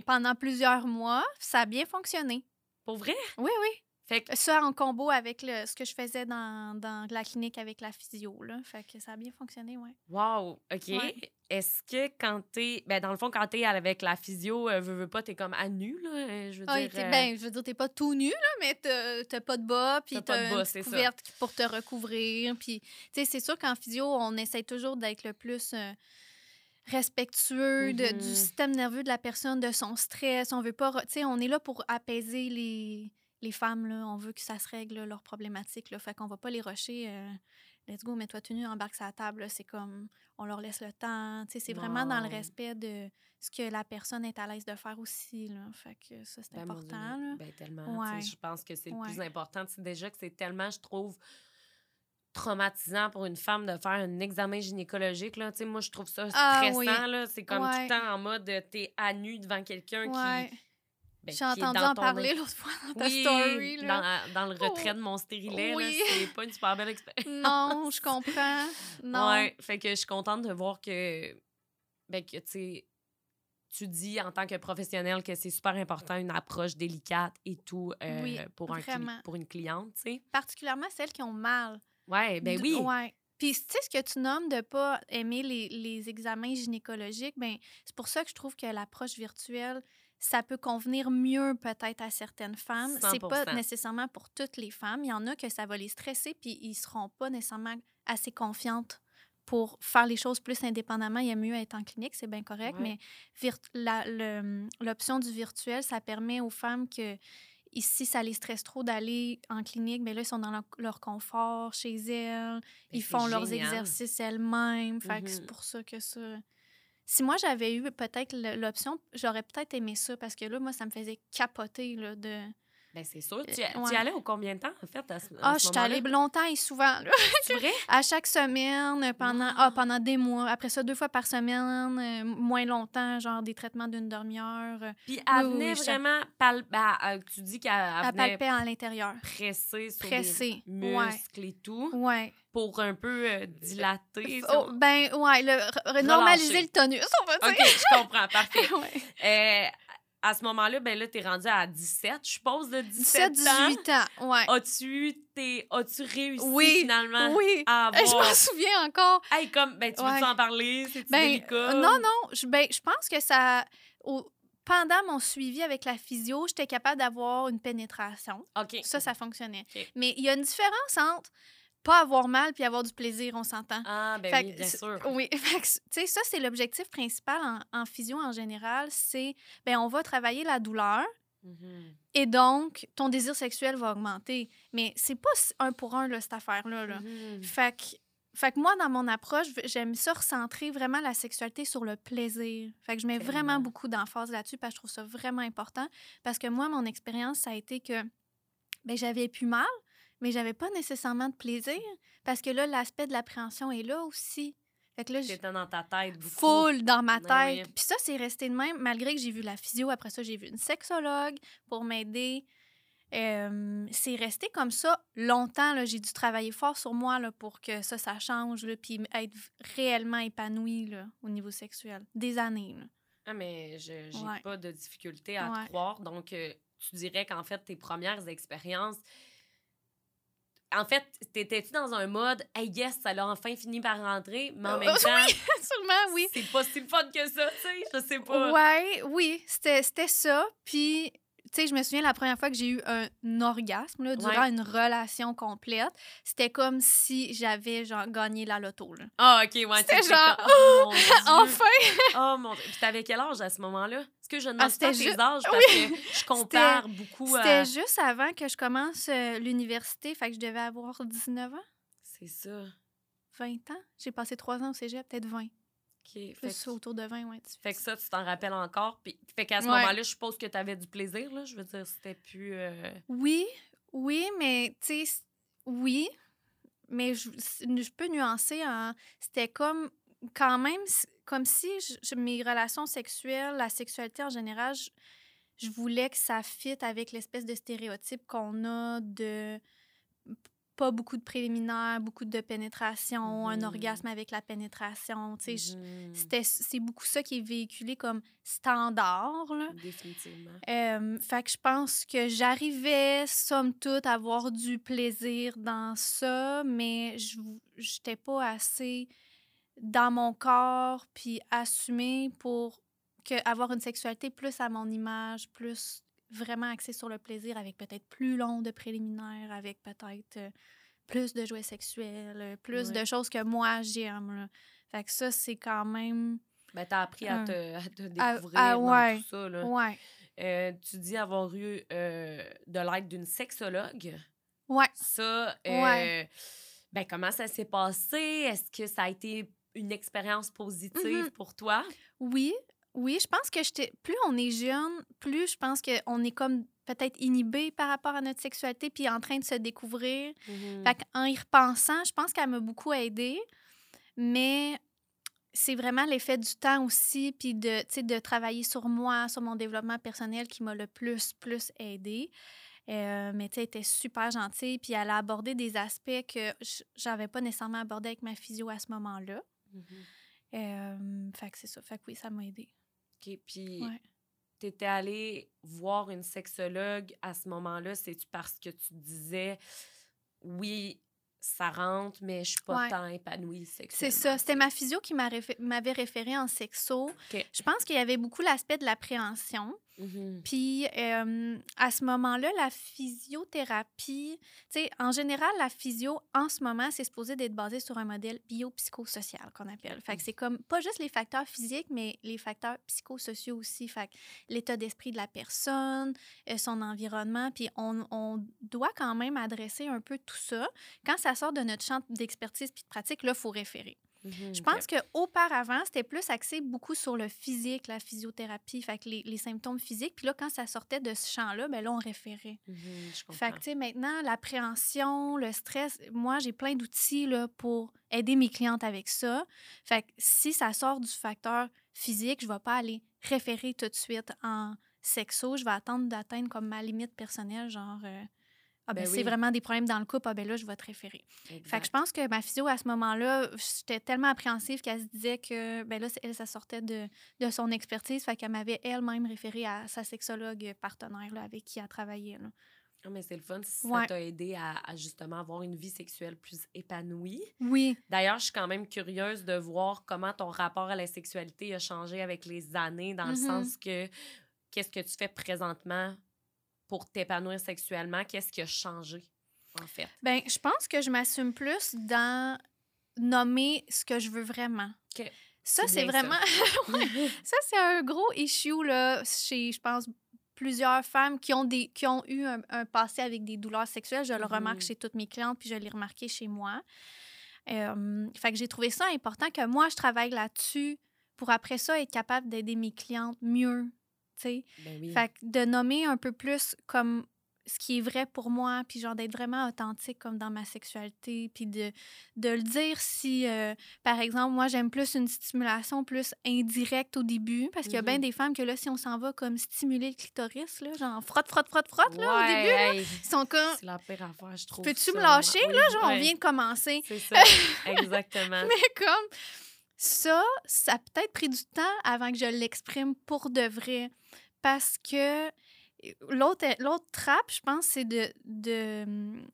Pendant plusieurs mois, ça a bien fonctionné. Pour vrai? Oui, oui. Fait que Ça en combo avec le, ce que je faisais dans, dans la clinique avec la physio. Là. Fait que ça a bien fonctionné, oui. Wow, OK. Ouais. Est-ce que quand t'es. Ben, dans le fond, quand t'es avec la physio, euh, veux, veux pas, t'es comme à nu, là? euh, Je veux Ah, dire. euh, ben, je veux dire, t'es pas tout nu, là, mais t'as pas de bas, puis T'as une bas, petite ça. couverte pour te recouvrir. Puis, tu sais, c'est sûr qu'en physio, on essaie toujours d'être le plus euh, respectueux de- du système nerveux de la personne, de son stress. On veut pas... Tu sais, on est là pour apaiser les, les femmes, là. On veut que ça se règle, leurs problématiques, là. Fait qu'on va pas les rusher... euh, Let's go, mets-toi tenue, embarque la table. C'est comme, on leur laisse le temps. Tu sais, c'est vraiment dans le respect de ce que la personne est à l'aise de faire aussi. Là. Fait que ça, c'est Ben, important. Là. Ben, tellement. Ouais. Je pense que c'est le plus important. Déjà que c'est tellement, je trouve, traumatisant pour une femme de faire un examen gynécologique. Là. Moi, je trouve ça Ah, stressant. oui. C'est comme tout Ouais. le temps en mode euh, t'es à nu devant quelqu'un Ouais. qui. ben, J'ai entendu dans en ton parler l'autre fois dans ta Oui, story. Là. Dans, dans le retrait de mon stérilet. Oui. C'est pas une super belle expérience. Non, je comprends. Non. Ouais, fait que je suis contente de voir que, ben, que tu dis en tant que professionnel que c'est super important, une approche délicate et tout euh, Oui, pour, un pour une cliente, tu sais. Particulièrement celles qui ont mal. Ouais, ben oui. Ouais. Puis, tu sais, ce que tu nommes de pas aimer les, les examens gynécologiques, ben c'est pour ça que je trouve que l'approche virtuelle, ça peut convenir mieux peut-être à certaines femmes. C'est pas 100%. nécessairement pour toutes les femmes. Il y en a que ça va les stresser, puis ils seront pas nécessairement assez confiantes pour faire les choses plus indépendamment. Il y a mieux être en clinique, c'est bien correct, Ouais. mais l'option du virtuel, ça permet aux femmes que ici, ça les stresse trop d'aller en clinique, mais là, ils sont dans leur, leur confort chez elles. Ben, Ils font leurs exercices elles-mêmes. Fait que c'est Mhm. pour ça que ça. Si moi, j'avais eu peut-être l'option, j'aurais peut-être aimé ça parce que là, moi, ça me faisait capoter là, de. Ben c'est sûr. Tu, tu y allais au combien de temps, en fait, à ce, à Ah, ce je suis allée longtemps et souvent. là. C'est vrai? à chaque semaine, pendant, Wow. ah, pendant des mois. Après ça, deux fois par semaine, euh, moins longtemps, genre des traitements d'une demi-heure. euh, Puis elle Oui, venait oui, vraiment... pal- euh, tu dis qu'elle elle à venait palper à l'intérieur. presser sur ouais. muscles et tout Ouais. pour un peu euh, dilater. Oh, ben, ouais, le, normaliser le tonus, on va OK, dire. je comprends. Parfait. Ouais. Euh, à ce moment-là, ben là, t'es rendu à 17, je suppose, de 17, 17, ans. 18 ans, ouais. As-tu tes- as-tu réussi Oui, finalement oui. à Eh, Je avoir... m'en souviens encore. Hey, comme, ben, tu Ouais. veux-tu en parler? C'est-tu Ben, délicat? euh, non, non. Je, ben, je pense que ça. au- pendant mon suivi avec la physio, j'étais capable d'avoir une pénétration. OK. Ça, ça fonctionnait. Mais il y a une différence entre pas avoir mal puis avoir du plaisir, on s'entend. Ah, ben Fait oui, bien c'est- sûr. Oui, tu sais, ça, c'est l'objectif principal en, en physio en général. C'est, ben on va travailler la douleur Mhm. et donc ton désir sexuel va augmenter. Mais c'est pas un pour un, là, cette affaire-là. Là. Mhm. Fait que, fait que moi, dans mon approche, j'aime ça recentrer vraiment la sexualité sur le plaisir. Fait que je mets Tellement. vraiment beaucoup d'emphase là-dessus parce que je trouve ça vraiment important. Parce que moi, mon expérience, ça a été que ben, j'avais plus mal, mais j'avais pas nécessairement de plaisir. Parce que là, l'aspect de l'appréhension est là aussi. Fait que là, T'étais dans ta tête beaucoup. full dans ma Ouais, tête. oui. Puis ça, c'est resté de même, malgré que j'ai vu la physio. Après ça, j'ai vu une sexologue pour m'aider. Euh, c'est resté comme ça longtemps. J'ai dû travailler fort sur moi là, pour que ça, ça change, là, puis être réellement épanouie là, au niveau sexuel. Des années. là. Ah, mais je j'ai Ouais. pas de difficulté à Ouais. te croire. Donc, euh, tu dirais qu'en fait, tes premières expériences, en fait, t'étais-tu dans un mode, hey, yes, ça l'a enfin fini par rentrer, mais en Euh, même temps, Sûrement, oui. c'est pas si fun que ça, tu sais, je sais pas. Ouais, oui, c'était c'était ça. Puis, tu sais, je me souviens la première fois que j'ai eu un orgasme là, durant Ouais. une relation complète, c'était comme si j'avais genre gagné la loto. Là. Ah, ok, ouais. C'était genre, oh. Enfin! Oh mon Dieu. Puis t'avais quel âge à ce moment-là? Est-ce que je demande Ah, pas tes ju- âges parce que je compare beaucoup à. C'était juste avant que je commence euh, l'université, fait que je devais avoir 19 ans, C'est ça. 20 ans? J'ai passé 3 ans au cégep, peut-être 20. OK. Fait que, autour de 20, ouais. tu- fait que ça, tu t'en rappelles encore. Puis, fait qu'à ce Ouais. moment-là, je suppose que t'avais du plaisir, là. Je veux dire, c'était plus. euh, Oui, oui, mais tu sais, oui, mais je, je peux nuancer en. C'était comme quand même comme si je- mes relations sexuelles, la sexualité en général, je, je voulais que ça fitte avec l'espèce de stéréotype qu'on a de pas beaucoup de préliminaires, beaucoup de pénétration, un Mhm. orgasme avec la pénétration, c'était- C'est beaucoup ça qui est véhiculé comme standard, là. Définitivement. Euh, fait que je pense que j'arrivais, somme toute, à avoir du plaisir dans ça, mais je j'étais pas assez dans mon corps puis assumée pour que avoir une sexualité plus à mon image, plus vraiment axée sur le plaisir, avec peut-être plus long de préliminaires, avec peut-être euh, plus de jouets sexuels, euh, plus Ouais. de choses que moi j'aime. là. Fait que ça, c'est quand même... Ben, t'as appris à te, à te découvrir à- dans ouais. tout ça, là. Ouais. Euh, tu dis avoir eu euh, de l'aide d'une sexologue. Ouais. Ça, Ouais. ben, comment ça s'est passé? Est-ce que ça a été une expérience positive Mhm. pour toi? Oui, oui, je pense que plus on est jeune, plus je pense qu'on est comme peut-être inhibé par rapport à notre sexualité puis en train de se découvrir. Mhm. Fait en y repensant, je pense qu'elle m'a beaucoup aidée, mais c'est vraiment l'effet du temps aussi puis de, de travailler sur moi, sur mon développement personnel qui m'a le plus, plus aidée. Euh, mais tu sais, elle était super gentille, puis elle a abordé des aspects que j'avais pas nécessairement abordé avec ma physio à ce moment-là. Mhm. Euh, fait que c'est ça. Fait que oui, ça m'a aidée. OK, puis Ouais. t'étais allée voir une sexologue à ce moment-là, c'est-tu parce que tu disais, oui, ça rentre, mais je suis pas Ouais. tant épanouie C'est ça. C'était ma physio qui m'avait référé en sexo. Je pense qu'il y avait beaucoup l'aspect de l'appréhension. Mhm. Puis euh, à ce moment-là, la physiothérapie, tu sais, en général, la physio, en ce moment, c'est supposé d'être basé sur un modèle biopsychosocial qu'on appelle. Fait que c'est comme pas juste les facteurs physiques, mais les facteurs psychosociaux aussi. Fait que l'état d'esprit de la personne, euh, son environnement. Puis on, on doit quand même adresser un peu tout ça. Quand ça sort de notre champ d'expertise puis de pratique, là, il faut référer. Je OK. pense qu'auparavant, c'était plus axé beaucoup sur le physique, la physiothérapie, fait que les, les symptômes physiques. Puis là, quand ça sortait de ce champ-là, ben là, on référait. Je Fait que, tu sais, maintenant, l'appréhension, le stress, moi, j'ai plein d'outils là, pour aider mes clientes avec ça. Fait que si ça sort du facteur physique, je vais pas aller référer tout de suite en sexo. Je vais attendre d'atteindre comme ma limite personnelle, genre... euh, ah ben, Ben c'est vraiment des problèmes dans le couple, ah ben là, je vais te référer. Fait que Exact. je pense que ma physio, à ce moment-là, j'étais tellement appréhensive qu'elle se disait que, ben là, elle, ça sortait de, de son expertise. Fait qu'elle m'avait elle-même référé à sa sexologue partenaire là, avec qui elle travaillait. Là. Ah, mais c'est le fun si ça t'a aidé à, à justement avoir une vie sexuelle plus épanouie. Oui. D'ailleurs, je suis quand même curieuse de voir comment ton rapport à la sexualité a changé avec les années, dans le Mhm. sens que qu'est-ce que tu fais présentement pour t'épanouir sexuellement? Qu'est-ce qui a changé, en fait? Ben, je pense que je m'assume plus dans nommer ce que je veux vraiment. Ça, C'est bien vraiment. Ça, c'est un gros issue là, chez, je pense, plusieurs femmes qui ont, des, qui ont eu un, un passé avec des douleurs sexuelles. Je le Mhm. remarque chez toutes mes clientes, puis je l'ai remarqué chez moi. Euh, fait que j'ai trouvé ça important que moi, je travaille là-dessus pour après ça être capable d'aider mes clientes mieux. Tu. Ben oui. Fait que de nommer un peu plus comme ce qui est vrai pour moi, puis genre d'être vraiment authentique comme dans ma sexualité, puis de, de le dire si, euh, par exemple, moi j'aime plus une stimulation plus indirecte au début, parce qu'il y a bien Mhm. des femmes que là, si on s'en va comme stimuler le clitoris, là, genre frotte, frotte, frotte, frotte, là, au début, là, ils sont comme, c'est la pire affaire, je trouve. peux-tu me lâcher, Oui, là, genre on vient de commencer. C'est ça, exactement. Mais comme ça, ça a peut-être pris du temps avant que je l'exprime pour de vrai. Parce que l'autre l'autre trappe, je pense, c'est de, de hum,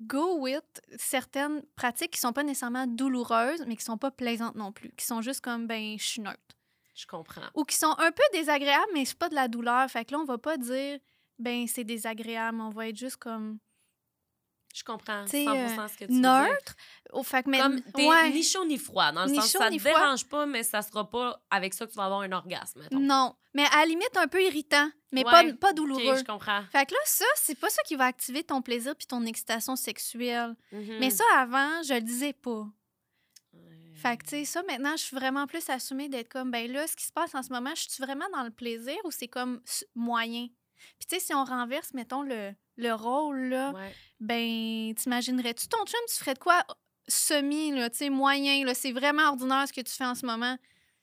go with certaines pratiques qui sont pas nécessairement douloureuses, mais qui sont pas plaisantes non plus, qui sont juste comme, ben, je suis neutre. Je comprends. Ou qui sont un peu désagréables, mais c'est pas de la douleur. Fait que là, on va pas dire, ben, c'est désagréable. On va être juste comme Je comprends T'sais, 100% ce que tu veux dire. neutre. Au fait que mais- Comme t'es ouais. ni chaud ni froid, dans le Ni sens chaud ça te froid. dérange pas, mais ça sera pas avec ça que tu vas avoir un orgasme, mettons. Non, mais à la limite un peu irritant, mais Ouais. pas, pas douloureux. je comprends. Fait que là, ça, c'est pas ça qui va activer ton plaisir puis ton excitation sexuelle. Mhm. Mais ça, avant, je le disais pas. Fait que, tu sais, ça, maintenant, je suis vraiment plus assumée d'être comme, ben là, ce qui se passe en ce moment, je suis vraiment dans le plaisir ou c'est comme moyen? Puis, tu sais, si on renverse, mettons, le, le rôle, là, Ouais. ben, t'imaginerais-tu ton chum, tu ferais de quoi semi, là, tu sais, moyen, là, c'est vraiment ordinaire ce que tu fais en ce moment?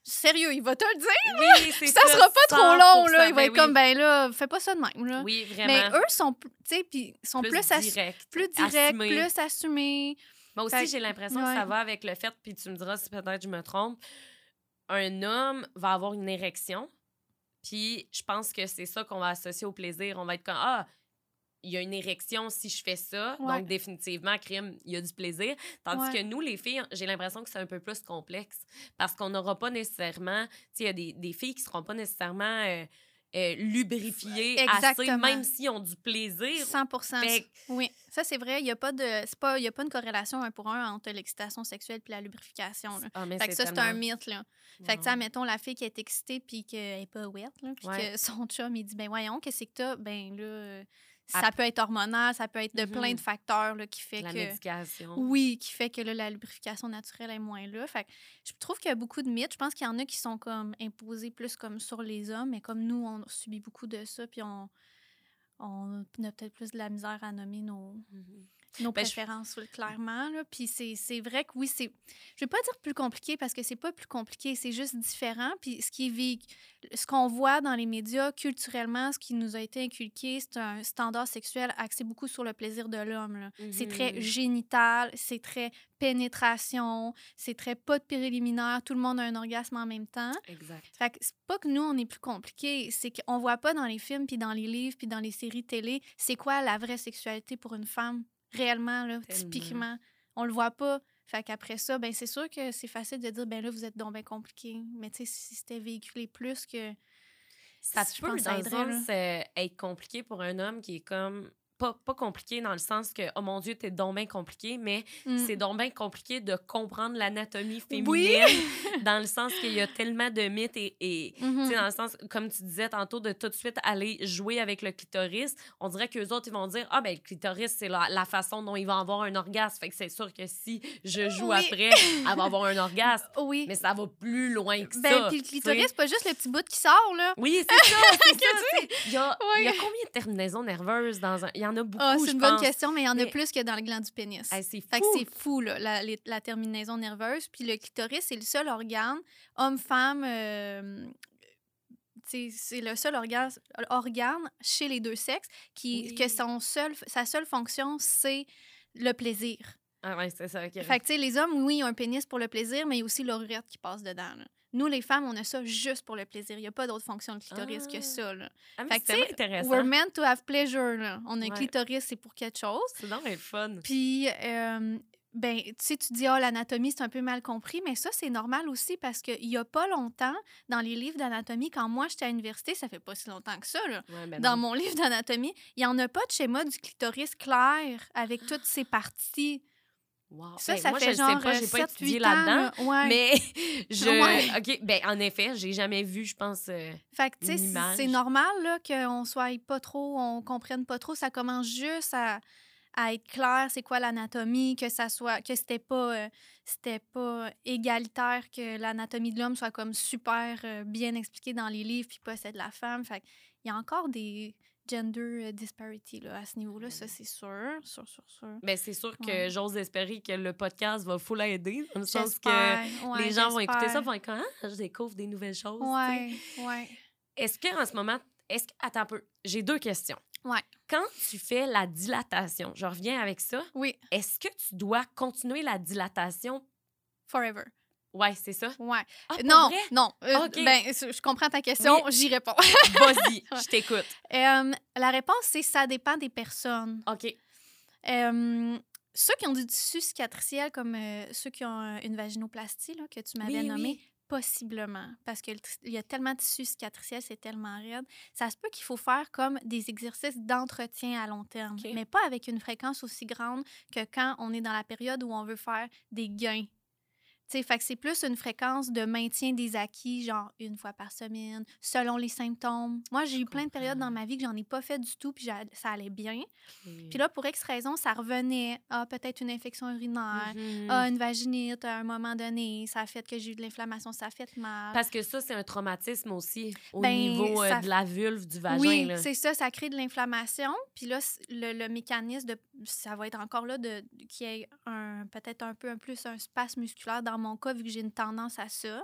Sérieux, il va te le dire, Oui, c'est ça sera pas trop long, là. Il va être oui. comme, ben là, fais pas ça de même, là. Oui, vraiment. Mais eux sont, tu sais, puis sont plus, assu- direct. plus directs, assumé. plus assumés. Moi aussi, j'ai l'impression que ça va avec le fait, puis tu me diras si peut-être je me trompe, un homme va avoir une érection, puis je pense que c'est ça qu'on va associer au plaisir. On va être comme, ah, il y a une érection si je fais ça, Ouais. donc définitivement, crime, il y a du plaisir. Tandis Ouais. que nous, les filles, j'ai l'impression que c'est un peu plus complexe, parce qu'on n'aura pas nécessairement, tu sais, il y a des, des filles qui seront pas nécessairement euh, euh, lubrifiées assez, même s'ils ont du plaisir. 100 Fait Oui, ça c'est vrai. Il n'y a pas de, pas, y a pas une corrélation un pour un entre l'excitation sexuelle et la lubrification. Là. Ah, Fait que ça c'est un mythe là. Fait que Ouais. mettons la fille qui est excitée puis qu'elle est pas wet puis Ouais. que son chum il dit ben voyons qu'est-ce que t'as, ben là euh, ça peut être hormonal, ça peut être de plein Mhm. de facteurs là, qui fait La que médication. oui, qui fait que là, la lubrification naturelle est moins là. Fait que je trouve qu'il y a beaucoup de mythes. Je pense qu'il y en a qui sont comme imposés plus comme sur les hommes, mais comme nous, on subit beaucoup de ça, puis on, on a peut-être plus de la misère à nommer nos, Mhm. Nos Ben, je- préférences, clairement. Là. Puis c'est c'est vrai que oui, c'est. Je vais pas dire plus compliqué parce que c'est pas plus compliqué, c'est juste différent. Puis ce qui est ce qu'on voit dans les médias culturellement, ce qui nous a été inculqué, c'est un standard sexuel axé beaucoup sur le plaisir de l'homme. C'est très Mhm. génital, c'est très pénétration, c'est très pas de préliminaire, tout le monde a un orgasme en même temps. Exact. Fait que c'est pas que nous, on est plus compliqué, c'est qu'on voit pas dans les films, puis dans les livres, puis dans les séries télé, c'est quoi la vraie sexualité pour une femme, réellement, là, typiquement. On le voit pas. Fait qu'après ça, ben c'est sûr que c'est facile de dire, ben là, vous êtes donc bien compliqué. Mais tu sais, si c'était véhiculé plus que... Ça peut, dans le sens, euh, être compliqué pour un homme qui est comme. Pas, pas compliqué dans le sens que, oh mon Dieu, t'es donc bien compliqué, mais Mm. c'est donc bien compliqué de comprendre l'anatomie féminine Oui. dans le sens qu'il y a tellement de mythes et, et tu sais, dans le sens, comme tu disais tantôt, de tout de suite aller jouer avec le clitoris, on dirait qu'eux autres, ils vont dire, ah ben le clitoris, c'est la, la façon dont il va avoir un orgasme. Fait que c'est sûr que si je joue Oui. après, elle va avoir un orgasme. Oui. Mais ça va plus loin que Ben, ça. puis le clitoris, c'est pas juste le petit bout qui sort, là. Oui, c'est ça. Il y a, il y a combien de terminaisons nerveuses dans un... Il y en a beaucoup, Ah, c'est une bonne question, mais il y en a plus que dans le gland du pénis. C'est fou. c'est fou, là, la, les- la terminaison nerveuse. Puis le clitoris, c'est le seul organe, homme-femme, euh, c'est le seul organe, organe chez les deux sexes qui, Oui. que son seul, sa seule fonction, c'est le plaisir. Ah ouais, c'est ça. Fait que, tu sais, les hommes, oui, ils ont un pénis pour le plaisir, mais il y a aussi l'oreillette qui passe dedans. là. Nous, les femmes, on a ça juste pour le plaisir. Il n'y a pas d'autre fonction de clitoris Ah. que ça. Là. Ah, mais fait c'est intéressant. We're meant to have pleasure. Là. On a un Ouais. clitoris, c'est pour quelque chose. C'est le fun. Puis, euh, ben, tu sais, tu dis, ah, l'anatomie, c'est un peu mal compris, mais ça, c'est normal aussi parce qu'il y a pas longtemps, dans les livres d'anatomie, quand moi, j'étais à l'université, ça fait pas si longtemps que ça, là, Ouais, ben dans mon livre d'anatomie, il y en a pas de schéma du clitoris clair avec toutes ses parties. Wow. Ça, Ben, ça moi, fait je genre sais pas, j'ai pas 7, étudié 8 ans, là-dedans. Ouais. Mais je. Ouais. OK, ben en effet, j'ai jamais vu, je pense. euh, Fait que, tu sais, c'est- normal qu'on soit pas trop, on comprenne pas trop. Ça commence juste à, à être clair c'est quoi l'anatomie, que ça soit, que c'était pas, euh, c'était pas égalitaire, que l'anatomie de l'homme soit comme super euh, bien expliquée dans les livres, puis pas celle de la femme. Fait il y a encore des gender euh, disparity là, à ce niveau-là, ça c'est sûr, sûr, sûr, sûr. Ben, c'est sûr que Ouais. j'ose espérer que le podcast va full aider, dans le sens que. Ouais, les gens vont écouter ça, vont être comme ah, je découvre des nouvelles choses. Ouais, ouais. Est-ce qu'en ce moment, est-ce que attends un peu, j'ai deux questions. Ouais. Quand tu fais la dilatation, je reviens avec ça. Oui, Est-ce que tu dois continuer la dilatation forever. Ouais, c'est ça. Ouais. Ah, non, vrai? non. euh, Ok. Ben, je comprends ta question, j'y réponds. Vas-y, je t'écoute. Euh, la réponse, c'est ça dépend des personnes. OK. Euh, ceux qui ont du tissu cicatriciel, comme ceux qui ont une vaginoplastie, là, que tu m'avais Oui, nommé, oui. possiblement. Parce qu'il y a tellement de tissu cicatriciel, c'est tellement raide. Ça se peut qu'il faut faire comme des exercices d'entretien à long terme, mais pas avec une fréquence aussi grande que quand on est dans la période où on veut faire des gains. Fait que c'est plus une fréquence de maintien des acquis, genre une fois par semaine, selon les symptômes. Moi, j'ai eu plein de périodes dans ma vie que j'en ai pas fait du tout, puis ça allait bien. Puis Puis là, pour X raison, ça revenait. Ah, peut-être une infection urinaire. Mhm. Ah, une vaginite à un moment donné. Ça a fait que j'ai eu de l'inflammation, ça a fait mal. Parce que ça, c'est un traumatisme aussi au Ben, niveau euh, ça- de la vulve, du vagin. oui, c'est ça, ça crée de l'inflammation. Puis là, le, le mécanisme, de, ça va être encore là de, ait un, peut-être un peu un plus un spasme musculaire dans mon cas, vu que j'ai une tendance à ça.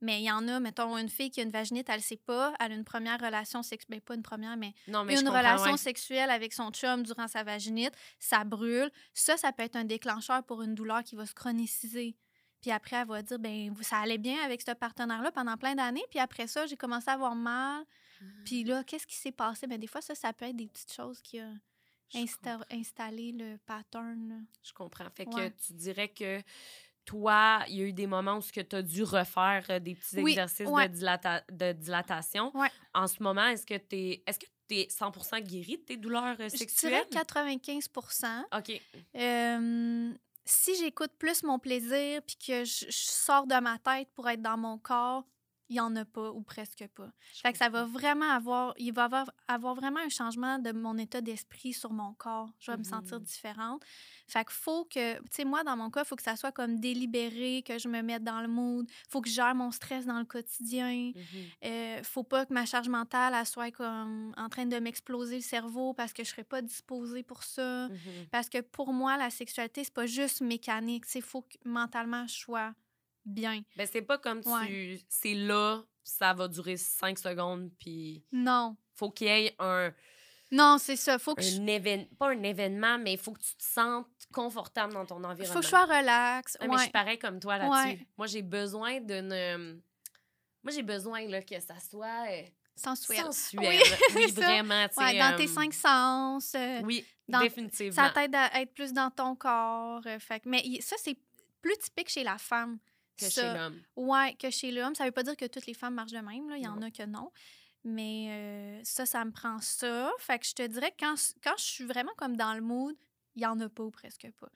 Mais il y en a, mettons, une fille qui a une vaginite, elle ne sait pas, elle a une première relation sexuelle, pas une première, mais Non, mais je une relation ouais. sexuelle avec son chum durant sa vaginite, ça brûle. Ça, ça peut être un déclencheur pour une douleur qui va se chroniciser. Puis après, elle va dire, ben ça allait bien avec ce partenaire-là pendant plein d'années. Puis après ça, j'ai commencé à avoir mal. Puis là, qu'est-ce qui s'est passé? Ben des fois, ça, ça peut être des petites choses qui ont insta- installé le pattern. là. Je comprends. Fait que tu dirais que toi, il y a eu des moments où tu as dû refaire euh, des petits Oui, exercices ouais. de, dilata- de dilatation. Ouais. En ce moment, est-ce que tu es, est-ce que tu 100% guéri de tes douleurs euh, Je sexuelles? dirais 95% OK. Euh, si j'écoute plus mon plaisir puis que je, je sors de ma tête pour être dans mon corps, il n'y en a pas ou presque pas. Je Fait que ça va vraiment avoir, il va avoir, avoir vraiment un changement de mon état d'esprit sur mon corps. Je vais me sentir Mhm. différente. Fait que faut que, tu sais, moi, dans mon cas, il faut que ça soit comme délibéré, que je me mette dans le mood. faut que je gère mon stress dans le quotidien. Mhm. Euh, faut pas que ma charge mentale, elle soit comme en train de m'exploser le cerveau parce que je serais pas disposée pour ça. Mhm. Parce que pour moi, la sexualité, c'est pas juste mécanique. Il faut que mentalement, je sois bien. Ben, c'est pas comme tu. Ouais. C'est là, ça va durer 5 secondes, puis Non. faut qu'il y ait un, Non, c'est ça. Faut que je, un événement. Pas un événement, mais il faut que tu te sentes confortable dans ton environnement. faut que je sois relax. Ouais, mais je suis pareil comme toi là-dessus. Moi, j'ai besoin d'une. euh, Moi, j'ai besoin là, que ça soit euh, Sensuel. sensuel. Oui, Oui, vraiment. tu sais, Ouais, dans tes euh, cinq sens. euh, Oui, dans- définitivement. ça t'aide à être plus dans ton corps. euh, fait mais ça, c'est plus typique chez la femme. Que ça. chez l'homme. Ouais, que chez l'homme. Ça veut pas dire que toutes les femmes marchent de même. là. Il y en a que non. Mais euh, ça, ça me prend ça. Fait que je te dirais que quand, quand je suis vraiment comme dans le mood, il y en a pas ou presque pas.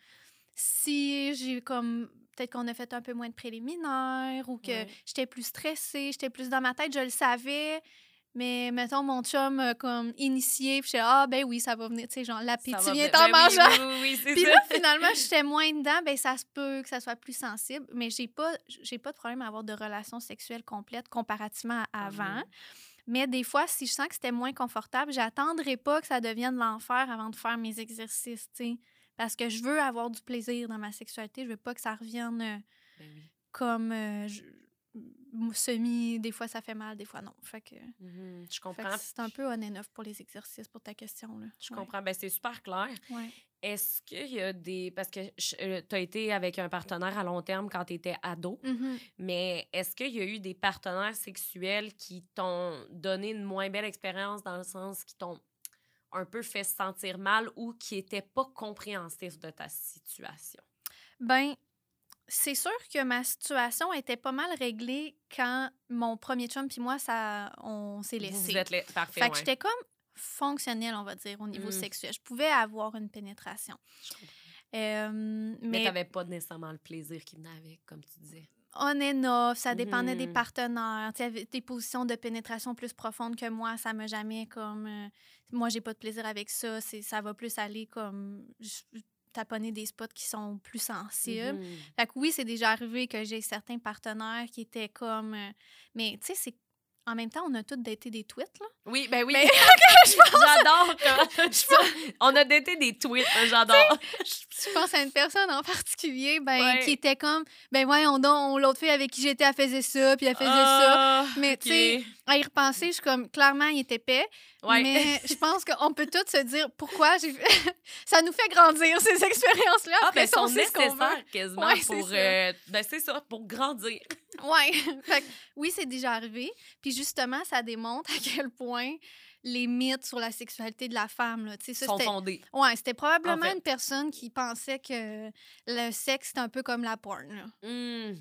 Si j'ai comme. Peut-être qu'on a fait un peu moins de préliminaires ou que Ouais. j'étais plus stressée, j'étais plus dans ma tête, je le savais. Mais mettons, mon chum euh, comme initié, puis je ah ben oui, ça va venir, tu sais, genre l'appétit vient en ben oui, mangeant. Oui, oui, oui, c'est Puis ça. là, finalement, j'étais moins dedans, ben ça se peut que ça soit plus sensible, mais j'ai pas j'ai pas de problème à avoir de relations sexuelles complètes comparativement à avant. Mhm. Mais des fois, si je sens que c'était moins confortable, j'attendrai pas que ça devienne l'enfer avant de faire mes exercices, tu sais. Parce que je veux avoir du plaisir dans ma sexualité, je veux pas que ça revienne euh, Ben comme euh, je- semi, des fois ça fait mal, des fois non. Fait que, Mhm, Je comprends. c'est un peu on and off pour les exercices pour ta question là. Je Ouais. comprends. Ben, c'est super clair. Ouais. Est-ce qu'il y a des. Parce que tu as été avec un partenaire à long terme quand tu étais ado, Mhm. mais est-ce qu'il y a eu des partenaires sexuels qui t'ont donné une moins belle expérience dans le sens qui t'ont un peu fait se sentir mal ou qui n'étaient pas compréhensifs de ta situation? Ben, c'est sûr que ma situation était pas mal réglée quand mon premier chum puis moi, ça, on s'est laissé. vous êtes parfait. Fait que ouais. j'étais comme fonctionnelle, on va dire, au niveau Mm. sexuel. Je pouvais avoir une pénétration. Euh, Mais, n'avais pas nécessairement le plaisir qui venait avec, comme tu disais. on and off, ça dépendait des Mhm. partenaires. Tu sais, des positions de pénétration plus profondes que moi, ça m'a jamais comme... euh, moi, j'ai pas de plaisir avec ça. C'est, ça va plus aller comme... je- taponner des spots qui sont plus sensibles. Fait que oui, c'est déjà arrivé que j'ai certains partenaires qui étaient comme. euh, mais tu sais, c'est. En même temps, on a tous daté des tweets, là. Oui, ben oui. Mais- J'adore ça. On a daté des tweets, j'adore. Je pense à une personne en particulier, ben, Ouais. qui était comme. Ben, voyons donc, l'autre fille avec qui j'étais, elle faisait ça, puis elle faisait ça. Ah, Mais tu sais, à y repenser, je suis comme. Clairement, il était. Ouais. Mais je pense qu'on peut tous se dire pourquoi j'ai. ça nous fait grandir, ces expériences-là. Ah, Après ben, sont sait ce qu'on veut. nécessaires quasiment Ouais, pour. euh, ben, c'est ça, pour grandir. Ouais. Fait que oui, c'est déjà arrivé. Puis justement, ça démontre à quel point les mythes sur la sexualité de la femme. Là. Tu sais, ça, sont fondés. Ouais, c'était probablement fait. une personne qui pensait que le sexe, c'était un peu comme la porn. là. Hmm.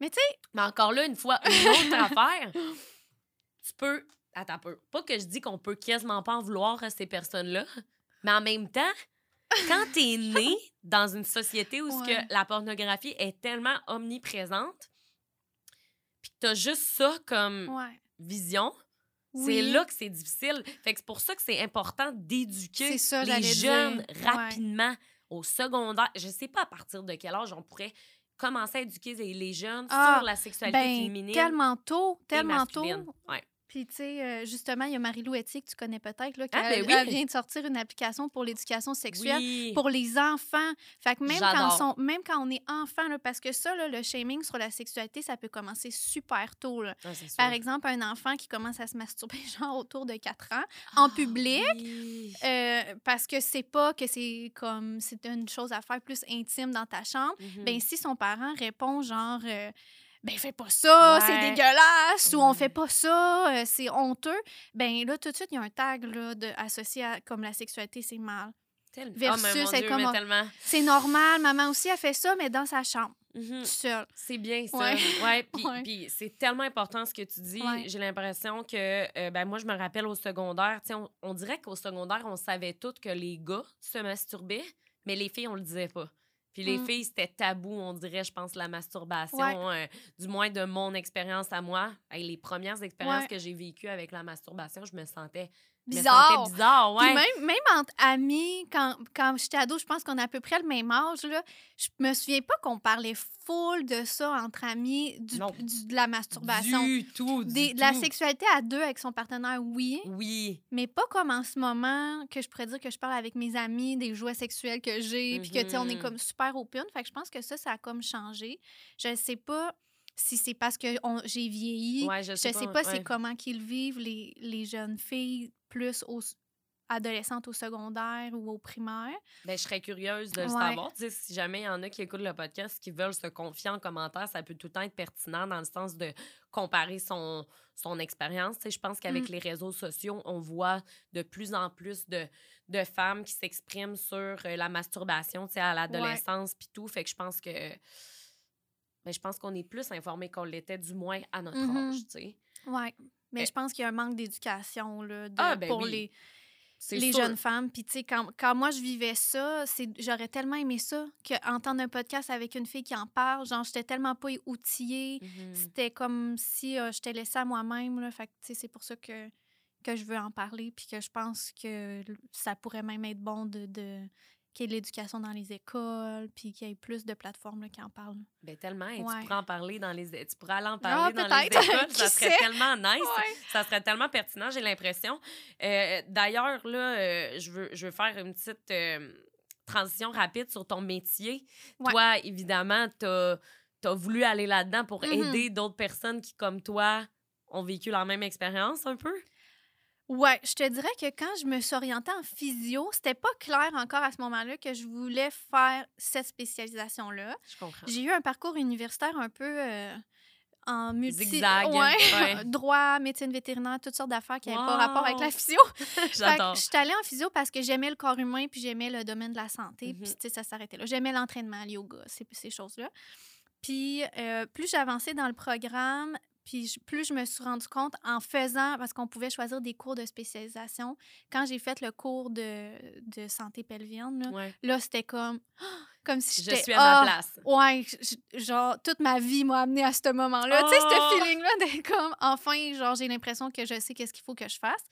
Mais tu sais, Mais encore là, une fois, une autre affaire, tu peux. Attends un peu. Pas que je dis qu'on peut quasiment pas en vouloir à ces personnes-là, mais en même temps, quand t'es né dans une société où Ouais. que la pornographie est tellement omniprésente, puis que t'as juste ça comme ouais. vision, c'est là que c'est difficile. Fait que c'est pour ça que c'est important d'éduquer ça, les jeunes dire. Ouais. rapidement au secondaire. Je sais pas à partir de quel âge on pourrait commencer à éduquer les- jeunes Ah, sur la sexualité Ben, féminine. tellement tôt, tellement tôt. Ouais. Puis, tu sais, euh, justement, il y a Marie-Lou Etier, que tu connais peut-être, là, qui Ah, ben elle- oui. elle vient de sortir une application pour l'éducation sexuelle Oui. pour les enfants. Fait que même quand, sont- même quand on est enfant, là, parce que ça, là, le shaming sur la sexualité, ça peut commencer super tôt. là. Ah. Par exemple, un enfant qui commence à se masturber genre autour de 4 ans en Ah, public, oui. euh, parce que c'est pas que c'est comme c'est une chose à faire plus intime dans ta chambre, Mhm. ben si son parent répond genre euh, ben fais pas ça, c'est Ouais. dégueulasse ou on fait pas ça, euh, c'est honteux, ben là tout de suite il y a un tag là de associé à comme la sexualité c'est mal. Tel- versus oh, Dieu, comme tellement. C'est normal, maman aussi a fait ça mais dans sa chambre, seule. C'est bien ça. Ouais. Ouais. Puis, Ouais. c'est tellement important ce que tu dis. Ouais. J'ai l'impression que, euh, ben moi, je me rappelle au secondaire, on, on dirait qu'au secondaire, on savait toutes que les gars se masturbaient, mais les filles, on le disait pas. Puis les Mm. filles, c'était tabou, on dirait, je pense, la masturbation. euh, du moins de mon expérience à moi. Hey, les premières expériences Ouais. que j'ai vécues avec la masturbation, je me sentais, Bizarre. bizarre. Puis même, même entre amis, quand, quand j'étais ado, je pense qu'on a à peu près le même âge. Là, je me souviens pas qu'on parlait full de ça entre amis, du, de la masturbation. Du tout, du Des- de la tout. sexualité à deux avec son partenaire, oui, Oui. mais pas comme en ce moment que je pourrais dire que je parle avec mes amis des jouets sexuels que j'ai, puis que, tu sais, on est Mhm. comme super open. Fait que je pense que ça, ça a comme changé. Je sais pas si c'est parce que j'ai vieilli. Ouais, je je sais sais pas, pas, ouais. c'est comment qu'ils vivent, les, les jeunes filles, plus aux adolescentes au secondaire ou au primaire. Ben, je serais curieuse de le Ouais. savoir. Tu sais, si jamais il y en a qui écoutent le podcast qui veulent se confier en commentaire, ça peut tout le temps être pertinent dans le sens de comparer son, son expérience. Tu sais, je pense qu'avec Mm. les réseaux sociaux, on voit de plus en plus de, de femmes qui s'expriment sur euh, la masturbation tu sais, à l'adolescence puis tout. Fait que je pense que ben, je pense qu'on est plus informés qu'on l'était, du moins à notre Mhm. âge. tu sais. Ouais. Mais Eh. je pense qu'il y a un manque d'éducation là, de- Ah, ben pour oui. les, les sûr. jeunes femmes. Puis, tu sais, quand, quand moi, je vivais ça, c'est j'aurais tellement aimé ça qu'entendre un podcast avec une fille qui en parle. Genre, j'étais tellement pas outillée. Mhm. C'était comme si euh, je t'ai laissée à moi-même. Là. Fait que, tu sais, c'est pour ça que, que je veux en parler. Puis que je pense que ça pourrait même être bon de, de qu'il y ait de l'éducation dans les écoles. Puis qu'il y ait plus de plateformes là, qui en parlent. Ben tellement, et Ouais. tu pourrais en parler dans les tu pourrais aller en Ah, parler dans les écoles, ça serait sait? tellement nice. Ouais. Ça serait tellement pertinent, j'ai l'impression. Euh, D'ailleurs, là, euh, je, veux, je veux faire une petite euh, transition rapide sur ton métier. Ouais. Toi, évidemment, tu as, voulu aller là-dedans pour Mhm. aider d'autres personnes qui, comme toi, ont vécu la même expérience un peu? Ouais, je te dirais que quand je me suis orientée en physio, c'était pas clair encore à ce moment-là que je voulais faire cette spécialisation-là. Je comprends. J'ai eu un parcours universitaire un peu euh, en multi... Zigzag, Ouais. ouais. Droit, médecine vétérinaire, toutes sortes d'affaires qui n'avaient pas rapport avec la physio. J'adore. je suis allée en physio parce que j'aimais le corps humain puis j'aimais le domaine de la santé. Mhm. Puis, tu sais, ça s'arrêtait là. J'aimais l'entraînement, le yoga, ces, ces choses-là. Puis, euh, plus j'avançais dans le programme, puis je- plus je me suis rendu compte en faisant, parce qu'on pouvait choisir des cours de spécialisation. Quand j'ai fait le cours de, de santé pelvienne, là, Ouais. là, c'était comme, comme si Je suis à ah, ma place. Ouais, genre, toute ma vie m'a amené à ce moment-là. Tu sais, Oh! ce feeling-là d'être comme, enfin, genre, j'ai l'impression que je sais qu'est-ce qu'il faut que je fasse.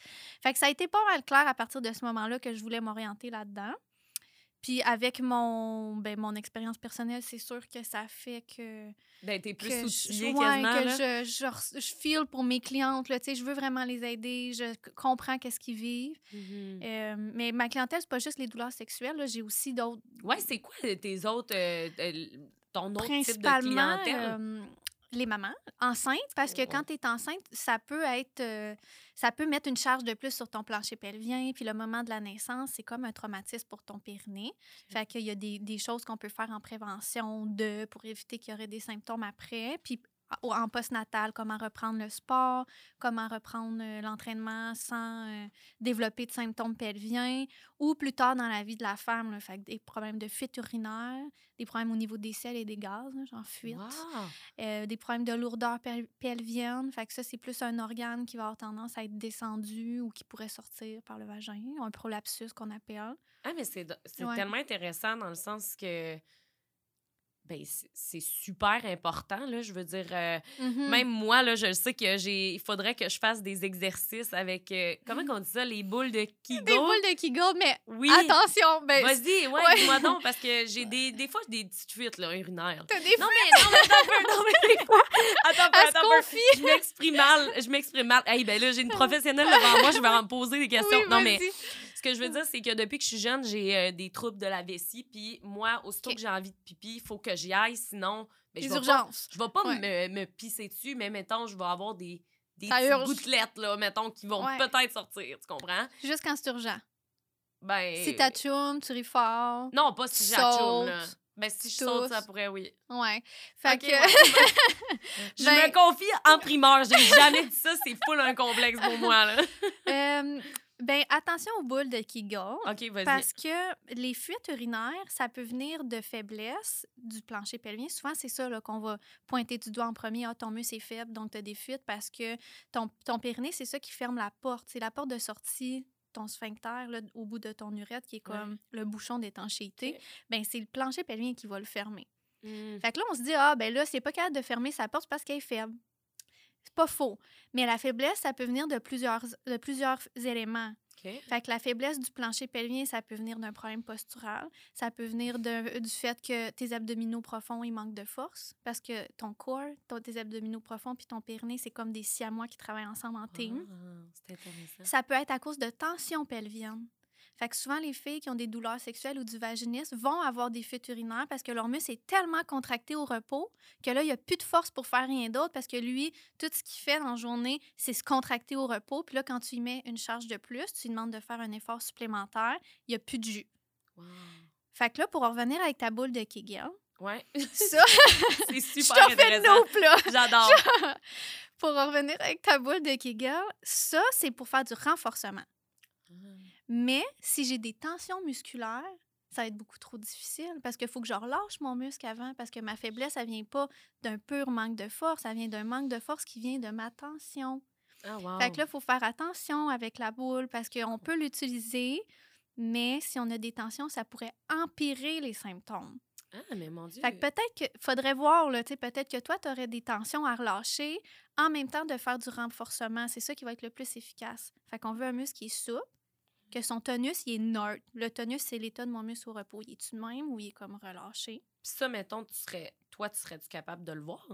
Fait que ça a été pas mal clair à partir de ce moment-là que je voulais m'orienter là-dedans. Puis avec mon, ben, mon expérience personnelle, c'est sûr que ça fait que... Ben, plus que je- ouais, quasiment. que là. je, je, je feel pour mes clientes. Là, tu sais, je veux vraiment les aider. Je comprends qu'est-ce qu'ils vivent. Mhm. Euh, mais ma clientèle, c'est pas juste les douleurs sexuelles. là. J'ai aussi d'autres Ouais, c'est quoi tes autres. euh, euh, ton autre type de clientèle? euh, les mamans enceintes parce que quand tu es enceinte, ça peut être euh, ça peut mettre une charge de plus sur ton plancher pelvien puis le moment de la naissance, c'est comme un traumatisme pour ton périnée. Fait qu'il y a des, des choses qu'on peut faire en prévention de pour éviter qu'il y aurait des symptômes après puis en postnatal, comment reprendre le sport, comment reprendre euh, l'entraînement sans euh, développer de symptômes pelviens, ou plus tard dans la vie de la femme, là, fait des problèmes de fuite urinaire, des problèmes au niveau des selles et des gaz, là, genre fuite, Wow! euh, des problèmes de lourdeur pel- pelvienne, fait que ça, c'est plus un organe qui va avoir tendance à être descendu ou qui pourrait sortir par le vagin, un prolapsus qu'on appelle. Ah, mais c'est, c'est Ouais. tellement intéressant dans le sens que ben, c'est, super important, là. Je veux dire, euh, Mhm. même moi, là, je sais que j'ai. Il faudrait que je fasse des exercices avec. euh, comment qu'on dit ça? Les boules de Kegel? Des boules de Kegel, mais Oui. attention, ben, Vas-y, ouais, Ouais. dis-moi donc, parce que j'ai des, des fois j'ai des petites fuites là, urinaires. t'as des Non, mais, non, mais attends un peu, non, mais des fois. Attends un peu, attends un peu. confie. Je m'exprime mal, je m'exprime mal. Hey, ben là, j'ai une professionnelle devant moi, je vais en poser des questions. Oui, non, mais. Ce que je veux dire, c'est que depuis que je suis jeune, j'ai euh, des troubles de la vessie, puis moi, aussitôt Ok. que j'ai envie de pipi, il faut que j'y aille, sinon, ben, je vais pas, urgences. je vais pas Ouais. me, me pisser dessus, mais mettons, je vais avoir des, des gouttelettes, là, mettons, qui vont Ouais. peut-être sortir, tu comprends? Juste quand c'est urgent. Ben... Si t'achoumes, tu ris fort. Non, pas si j'achoume, là. Ben, si je saute, ça pourrait, oui. Ouais. Fait que. ouais. Je Ben- me confie en primeur. J'ai jamais dit ça. C'est full un complexe pour moi, là. Euh, ben, attention aux boules de Kegel. OK, vas-y. Parce que les fuites urinaires, ça peut venir de faiblesse du plancher pelvien. Souvent, c'est ça qu'on va pointer du doigt en premier. Ah, ton muscle est faible, donc tu as des fuites parce que ton, ton périnée, c'est ça qui ferme la porte. C'est la porte de sortie, ton sphincter, là, au bout de ton urètre, qui est Ouais. comme le bouchon d'étanchéité. Ben, c'est le plancher pelvien qui va le fermer. Hmm. Fait que là, on se dit, ah, ben là, c'est pas capable de fermer sa porte parce qu'elle est faible. C'est pas faux. Mais la faiblesse, ça peut venir de plusieurs, de plusieurs éléments. OK. Fait que la faiblesse du plancher pelvien, ça peut venir d'un problème postural. Ça peut venir de- du fait que tes abdominaux profonds, ils manquent de force. Parce que ton corps, ton- tes abdominaux profonds puis ton périnée, c'est comme des siamois qui travaillent ensemble en team. Ah. Ça peut être à cause de tension pelvienne. Fait que souvent, les filles qui ont des douleurs sexuelles ou du vaginisme vont avoir des fuites urinaires parce que leur muscle est tellement contracté au repos que là, il n'y a plus de force pour faire rien d'autre parce que lui, tout ce qu'il fait dans la journée, c'est se contracter au repos. Puis là, quand tu lui mets une charge de plus, tu lui demandes de faire un effort supplémentaire, il n'y a plus de jus. Wow. Fait que là, pour en revenir avec ta boule de Kegel, Ouais. ça, c'est super fais là. J'adore. Pour en revenir avec ta boule de Kegel, ça, c'est pour faire du renforcement. Mais si j'ai des tensions musculaires, ça va être beaucoup trop difficile parce qu'il faut que je relâche mon muscle avant parce que ma faiblesse, ça vient pas d'un pur manque de force, ça vient d'un manque de force qui vient de ma tension. Ah, wow. Fait que là, il faut faire attention avec la boule parce qu'on peut l'utiliser, mais si on a des tensions, ça pourrait empirer les symptômes. Ah, mais mon Dieu. Fait que peut-être qu'il faudrait voir, là, tu sais, peut-être que toi, tu aurais des tensions à relâcher en même temps de faire du renforcement. C'est ça qui va être le plus efficace. Fait qu'on veut un muscle qui est souple, que son tonus, il est neutre. Le tonus, c'est l'état de mon muscle au repos. Il est-tu de même ou il est comme relâché? Puis ça, mettons, tu serais... toi, tu serais-tu capable de le voir?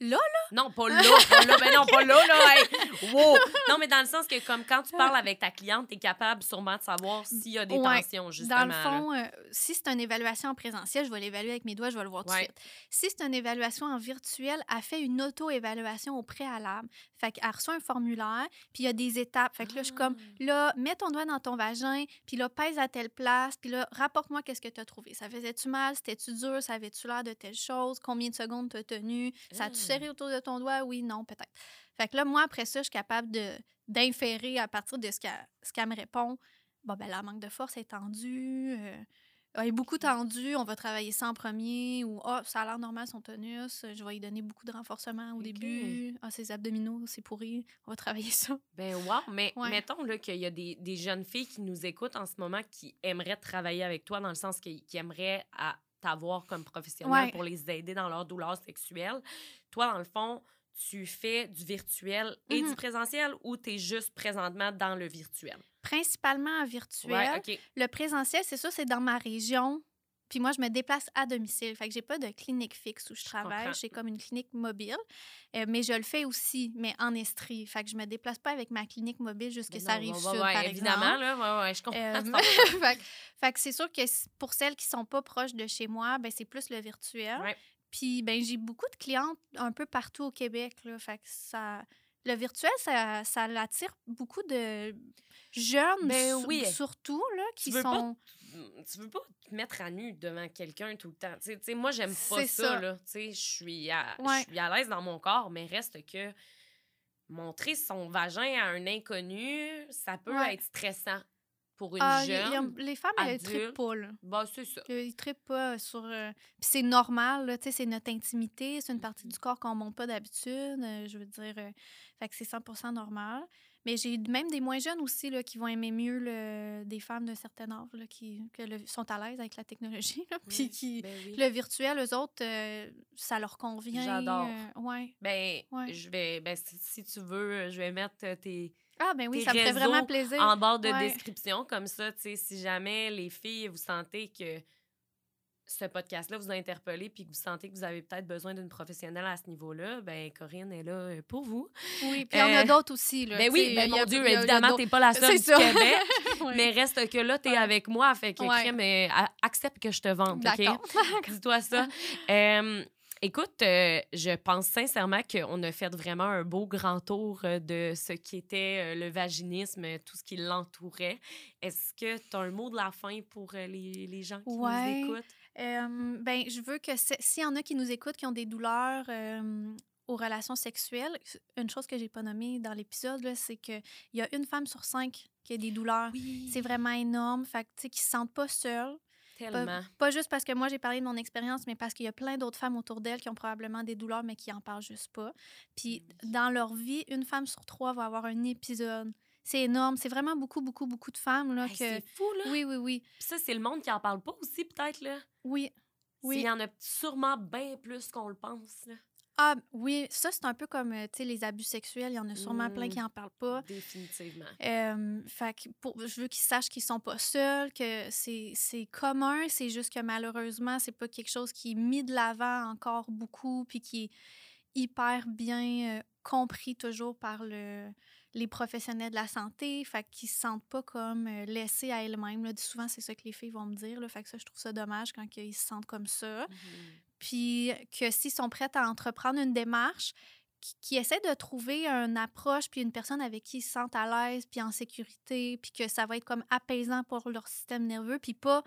Là, Non, pas là, pas là. Ben non, pas là, là. hey. Wow. Non, mais dans le sens que, comme quand tu parles avec ta cliente, tu es capable sûrement de savoir s'il y a des Ouais. tensions, justement. Dans le là. fond, euh, si c'est une évaluation en présentiel, je vais l'évaluer avec mes doigts, je vais le voir tout de Ouais. suite. Si c'est une évaluation en virtuel, elle fait une auto-évaluation au préalable. Fait qu'elle reçoit un formulaire, puis il y a des étapes. Fait que là, je suis comme, Ah. là, mets ton doigt dans ton vagin, puis là, pèse à telle place, puis là, rapporte-moi qu'est-ce que tu as trouvé. Ça faisait-tu mal? C'était-tu dur? Ça avait-tu l'air de telle chose? Combien de secondes t'as tenu? Ça a-tu. Serré autour de ton doigt? Oui, non, peut-être. Fait que là, moi, après ça, je suis capable de d'inférer à partir de ce qu'elle ce qu'elle me répond. Bon, ben là, manque de force est tendu. euh, elle est beaucoup tendue, on va travailler ça en premier. Ou, ah, ça a l'air normal son tonus, je vais lui donner beaucoup de renforcement au début. Ah, ses abdominaux, c'est pourri, on va travailler ça. Ben wow, mais Ouais. mettons là, qu'il y a des, des jeunes filles qui nous écoutent en ce moment qui aimeraient travailler avec toi dans le sens qu'ils qui aimeraient à t'avoir comme professionnel Ouais. pour les aider dans leur douleur sexuelle. Toi, dans le fond, tu fais du virtuel et du Mhm. présentiel ou tu es juste présentement dans le virtuel? Principalement en virtuel. Ouais. Le présentiel, c'est ça, c'est dans ma région. Puis moi, je me déplace à domicile. Fait que j'ai pas de clinique fixe où je, travaille. J'ai comme une clinique mobile. Euh, mais je le fais aussi, mais en estrie. Fait que je me déplace pas avec ma clinique mobile jusqu'à ça arrive ouais, ouais, par évidemment, exemple. là, ouais, ouais, je comprends. Euh, fait, que- fait que c'est sûr que pour celles qui sont pas proches de chez moi, ben c'est plus le virtuel. Puis ben j'ai beaucoup de clientes un peu partout au Québec là, fait que ça le virtuel ça, ça l'attire beaucoup de jeunes Ben oui. surtout là qui pas sont tu veux pas te mettre à nu devant quelqu'un tout le temps. Tu sais, moi, j'aime pas ça, ça. là. Tu sais, je suis à, je Ouais. suis à l'aise dans mon corps, mais reste que montrer son vagin à un inconnu, ça peut Ouais. être stressant pour une Ah, y a- y a- jeune. les femmes, elles ne pas, là. Bah, c'est ça. Ils ne trippent pas sur. euh, Puis c'est normal, là, tu sais, c'est notre intimité, c'est une partie Mhm. du corps qu'on ne monte pas d'habitude. euh, je veux dire, euh, fait que c'est 100% normal. Mais j'ai même des moins jeunes aussi là, qui vont aimer mieux le- des femmes d'un certain âge là, qui le- sont à l'aise avec la technologie. là, Puis qui. ben oui. Le virtuel, eux autres, euh, ça leur convient. J'adore. euh, ouais. Ben, Ouais. je vais, ben, si, si tu veux, je vais mettre tes, Ah, ben oui, ça me fait vraiment plaisir. en barre de Ouais. description, comme ça, tu sais, si jamais les filles, vous sentez que ce podcast-là vous a interpellé puis que vous sentez que vous avez peut-être besoin d'une professionnelle à ce niveau-là, ben Corinne est là euh, pour vous. Oui, puis il y en a Euh, d'autres aussi. Là, Ben oui, ben mon a- Dieu, a- évidemment, t'es pas la seule C'est du ça. Québec, mais reste que là, t'es Ouais. avec moi, fait que Ouais. crème, euh, accepte que je te vende, OK? D'accord. Dis-toi ça. Euh, écoute, euh, je pense sincèrement qu'on a fait vraiment un beau grand tour euh, de ce qui était euh, le vaginisme, tout ce qui l'entourait. Est-ce que tu as un mot de la fin pour les, les gens qui Ouais. nous écoutent? Euh, ben, je veux que s'il y en a qui nous écoutent, qui ont des douleurs euh, aux relations sexuelles, une chose que j'ai pas nommée dans l'épisode, c'est qu'il y a une femme sur cinq qui a des douleurs. Oui, C'est vraiment énorme. Fait que, tu sais, qui se sentent pas seules. Tellement. Pas juste parce que moi, j'ai parlé de mon expérience, mais parce qu'il y a plein d'autres femmes autour d'elles qui ont probablement des douleurs, mais qui en parlent juste pas. Puis, Oui. dans leur vie, une femme sur trois va avoir un épisode. C'est énorme. C'est vraiment beaucoup, beaucoup, beaucoup de femmes. Là, Hey, que... C'est fou, là. Oui, oui, oui. Puis ça, c'est le monde qui en parle pas aussi, peut-être, là. Oui. Oui. Il y en a sûrement bien plus qu'on le pense, là. Ah oui, ça c'est un peu comme euh, tu sais les abus sexuels, il y en a sûrement plein Mm. qui en parlent pas. Définitivement. Euh, fait que pour, je veux qu'ils sachent qu'ils sont pas seuls, que c'est commun, c'est juste que malheureusement c'est pas quelque chose qui est mis de l'avant encore beaucoup puis qui est hyper bien euh, compris toujours par le les professionnels de la santé, fait qu'ils se sentent pas comme euh, laissés à elles-mêmes. Souvent, c'est ça que les filles vont me dire. Là, fait que ça, je trouve ça dommage quand ils se sentent comme ça Mhm. Puis que s'ils sont prêts à entreprendre une démarche, qui, essaient de trouver une approche, puis une personne avec qui ils se sentent à l'aise, puis en sécurité, puis que ça va être comme apaisant pour leur système nerveux, puis pas,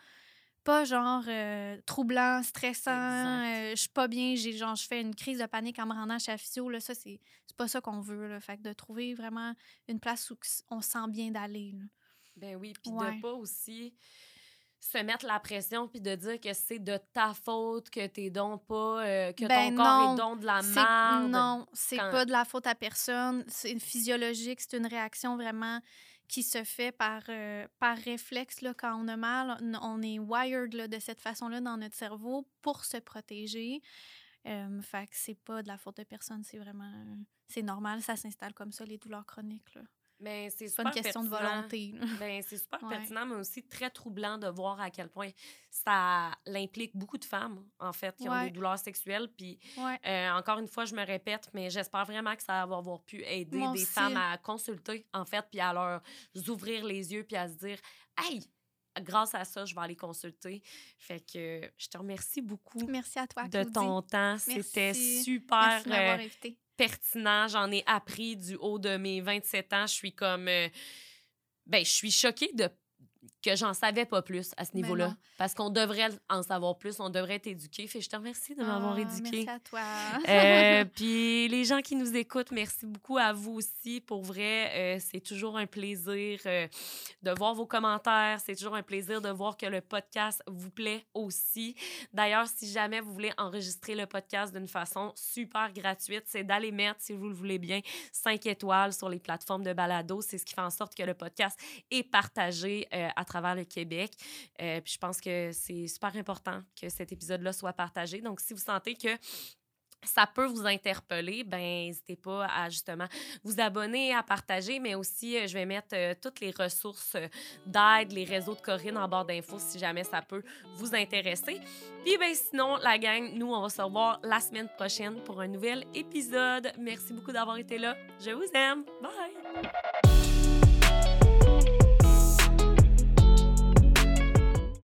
pas genre euh, troublant, stressant, euh, je suis pas bien, j'ai genre je fais une crise de panique en me rendant chez la physio, là, ça c'est pas ça qu'on veut, là. Fait que de trouver vraiment une place où on se sent bien d'aller. Ben oui, puis Ouais. de pas aussi se mettre la pression puis de dire que c'est de ta faute que t'es donc pas euh, que Ben ton corps non. est donc de la merde? Non, c'est quand- pas de la faute à personne. C'est physiologique, c'est une réaction vraiment qui se fait par, euh, par réflexe là, quand on a mal. On- On est wired là, de cette façon-là dans notre cerveau pour se protéger. Euh, fait que c'est pas de la faute de personne, c'est vraiment... C'est normal, ça s'installe comme ça, les douleurs chroniques. là. Mais c'est C'est pas une question de pertinent. volonté. là. Ben, c'est super Ouais. pertinent, mais aussi très troublant de voir à quel point ça l'implique beaucoup de femmes, en fait, qui ont des douleurs sexuelles. Puis, Ouais. euh, encore une fois, je me répète, mais j'espère vraiment que ça va avoir pu aider Moi des femmes à consulter, en fait, puis à leur ouvrir les yeux, puis à se dire Hey, grâce à ça, je vais aller consulter. Fait que je te remercie beaucoup Merci à toi, de Claudie. ton temps. C'était super. Merci de m'avoir euh, invitée. Pertinent. J'en ai appris du haut de mes 27 ans. Je suis comme. euh, ben, je suis choquée de que j'en savais pas plus à ce niveau-là. Parce qu'on devrait en savoir plus, on devrait être éduqué. Fait je te remercie de m'avoir Ah, éduqué. Merci à toi. Euh, puis les gens qui nous écoutent, merci beaucoup à vous aussi. Pour vrai, euh, c'est toujours un plaisir euh, de voir vos commentaires. C'est toujours un plaisir de voir que le podcast vous plaît aussi. D'ailleurs, si jamais vous voulez enregistrer le podcast d'une façon super gratuite, c'est d'aller mettre, si vous le voulez bien, 5 étoiles sur les plateformes de balado. C'est ce qui fait en sorte que le podcast est partagé euh, à travers le Québec. Euh, puis je pense que c'est super important que cet épisode-là soit partagé. Donc, si vous sentez que ça peut vous interpeller, ben n'hésitez pas à justement vous abonner, à partager, mais aussi euh, je vais mettre euh, toutes les ressources d'aide, les réseaux de Corinne en barre d'infos si jamais ça peut vous intéresser. Puis ben sinon, la gang, nous on va se revoir la semaine prochaine pour un nouvel épisode. Merci beaucoup d'avoir été là. Je vous aime. Bye.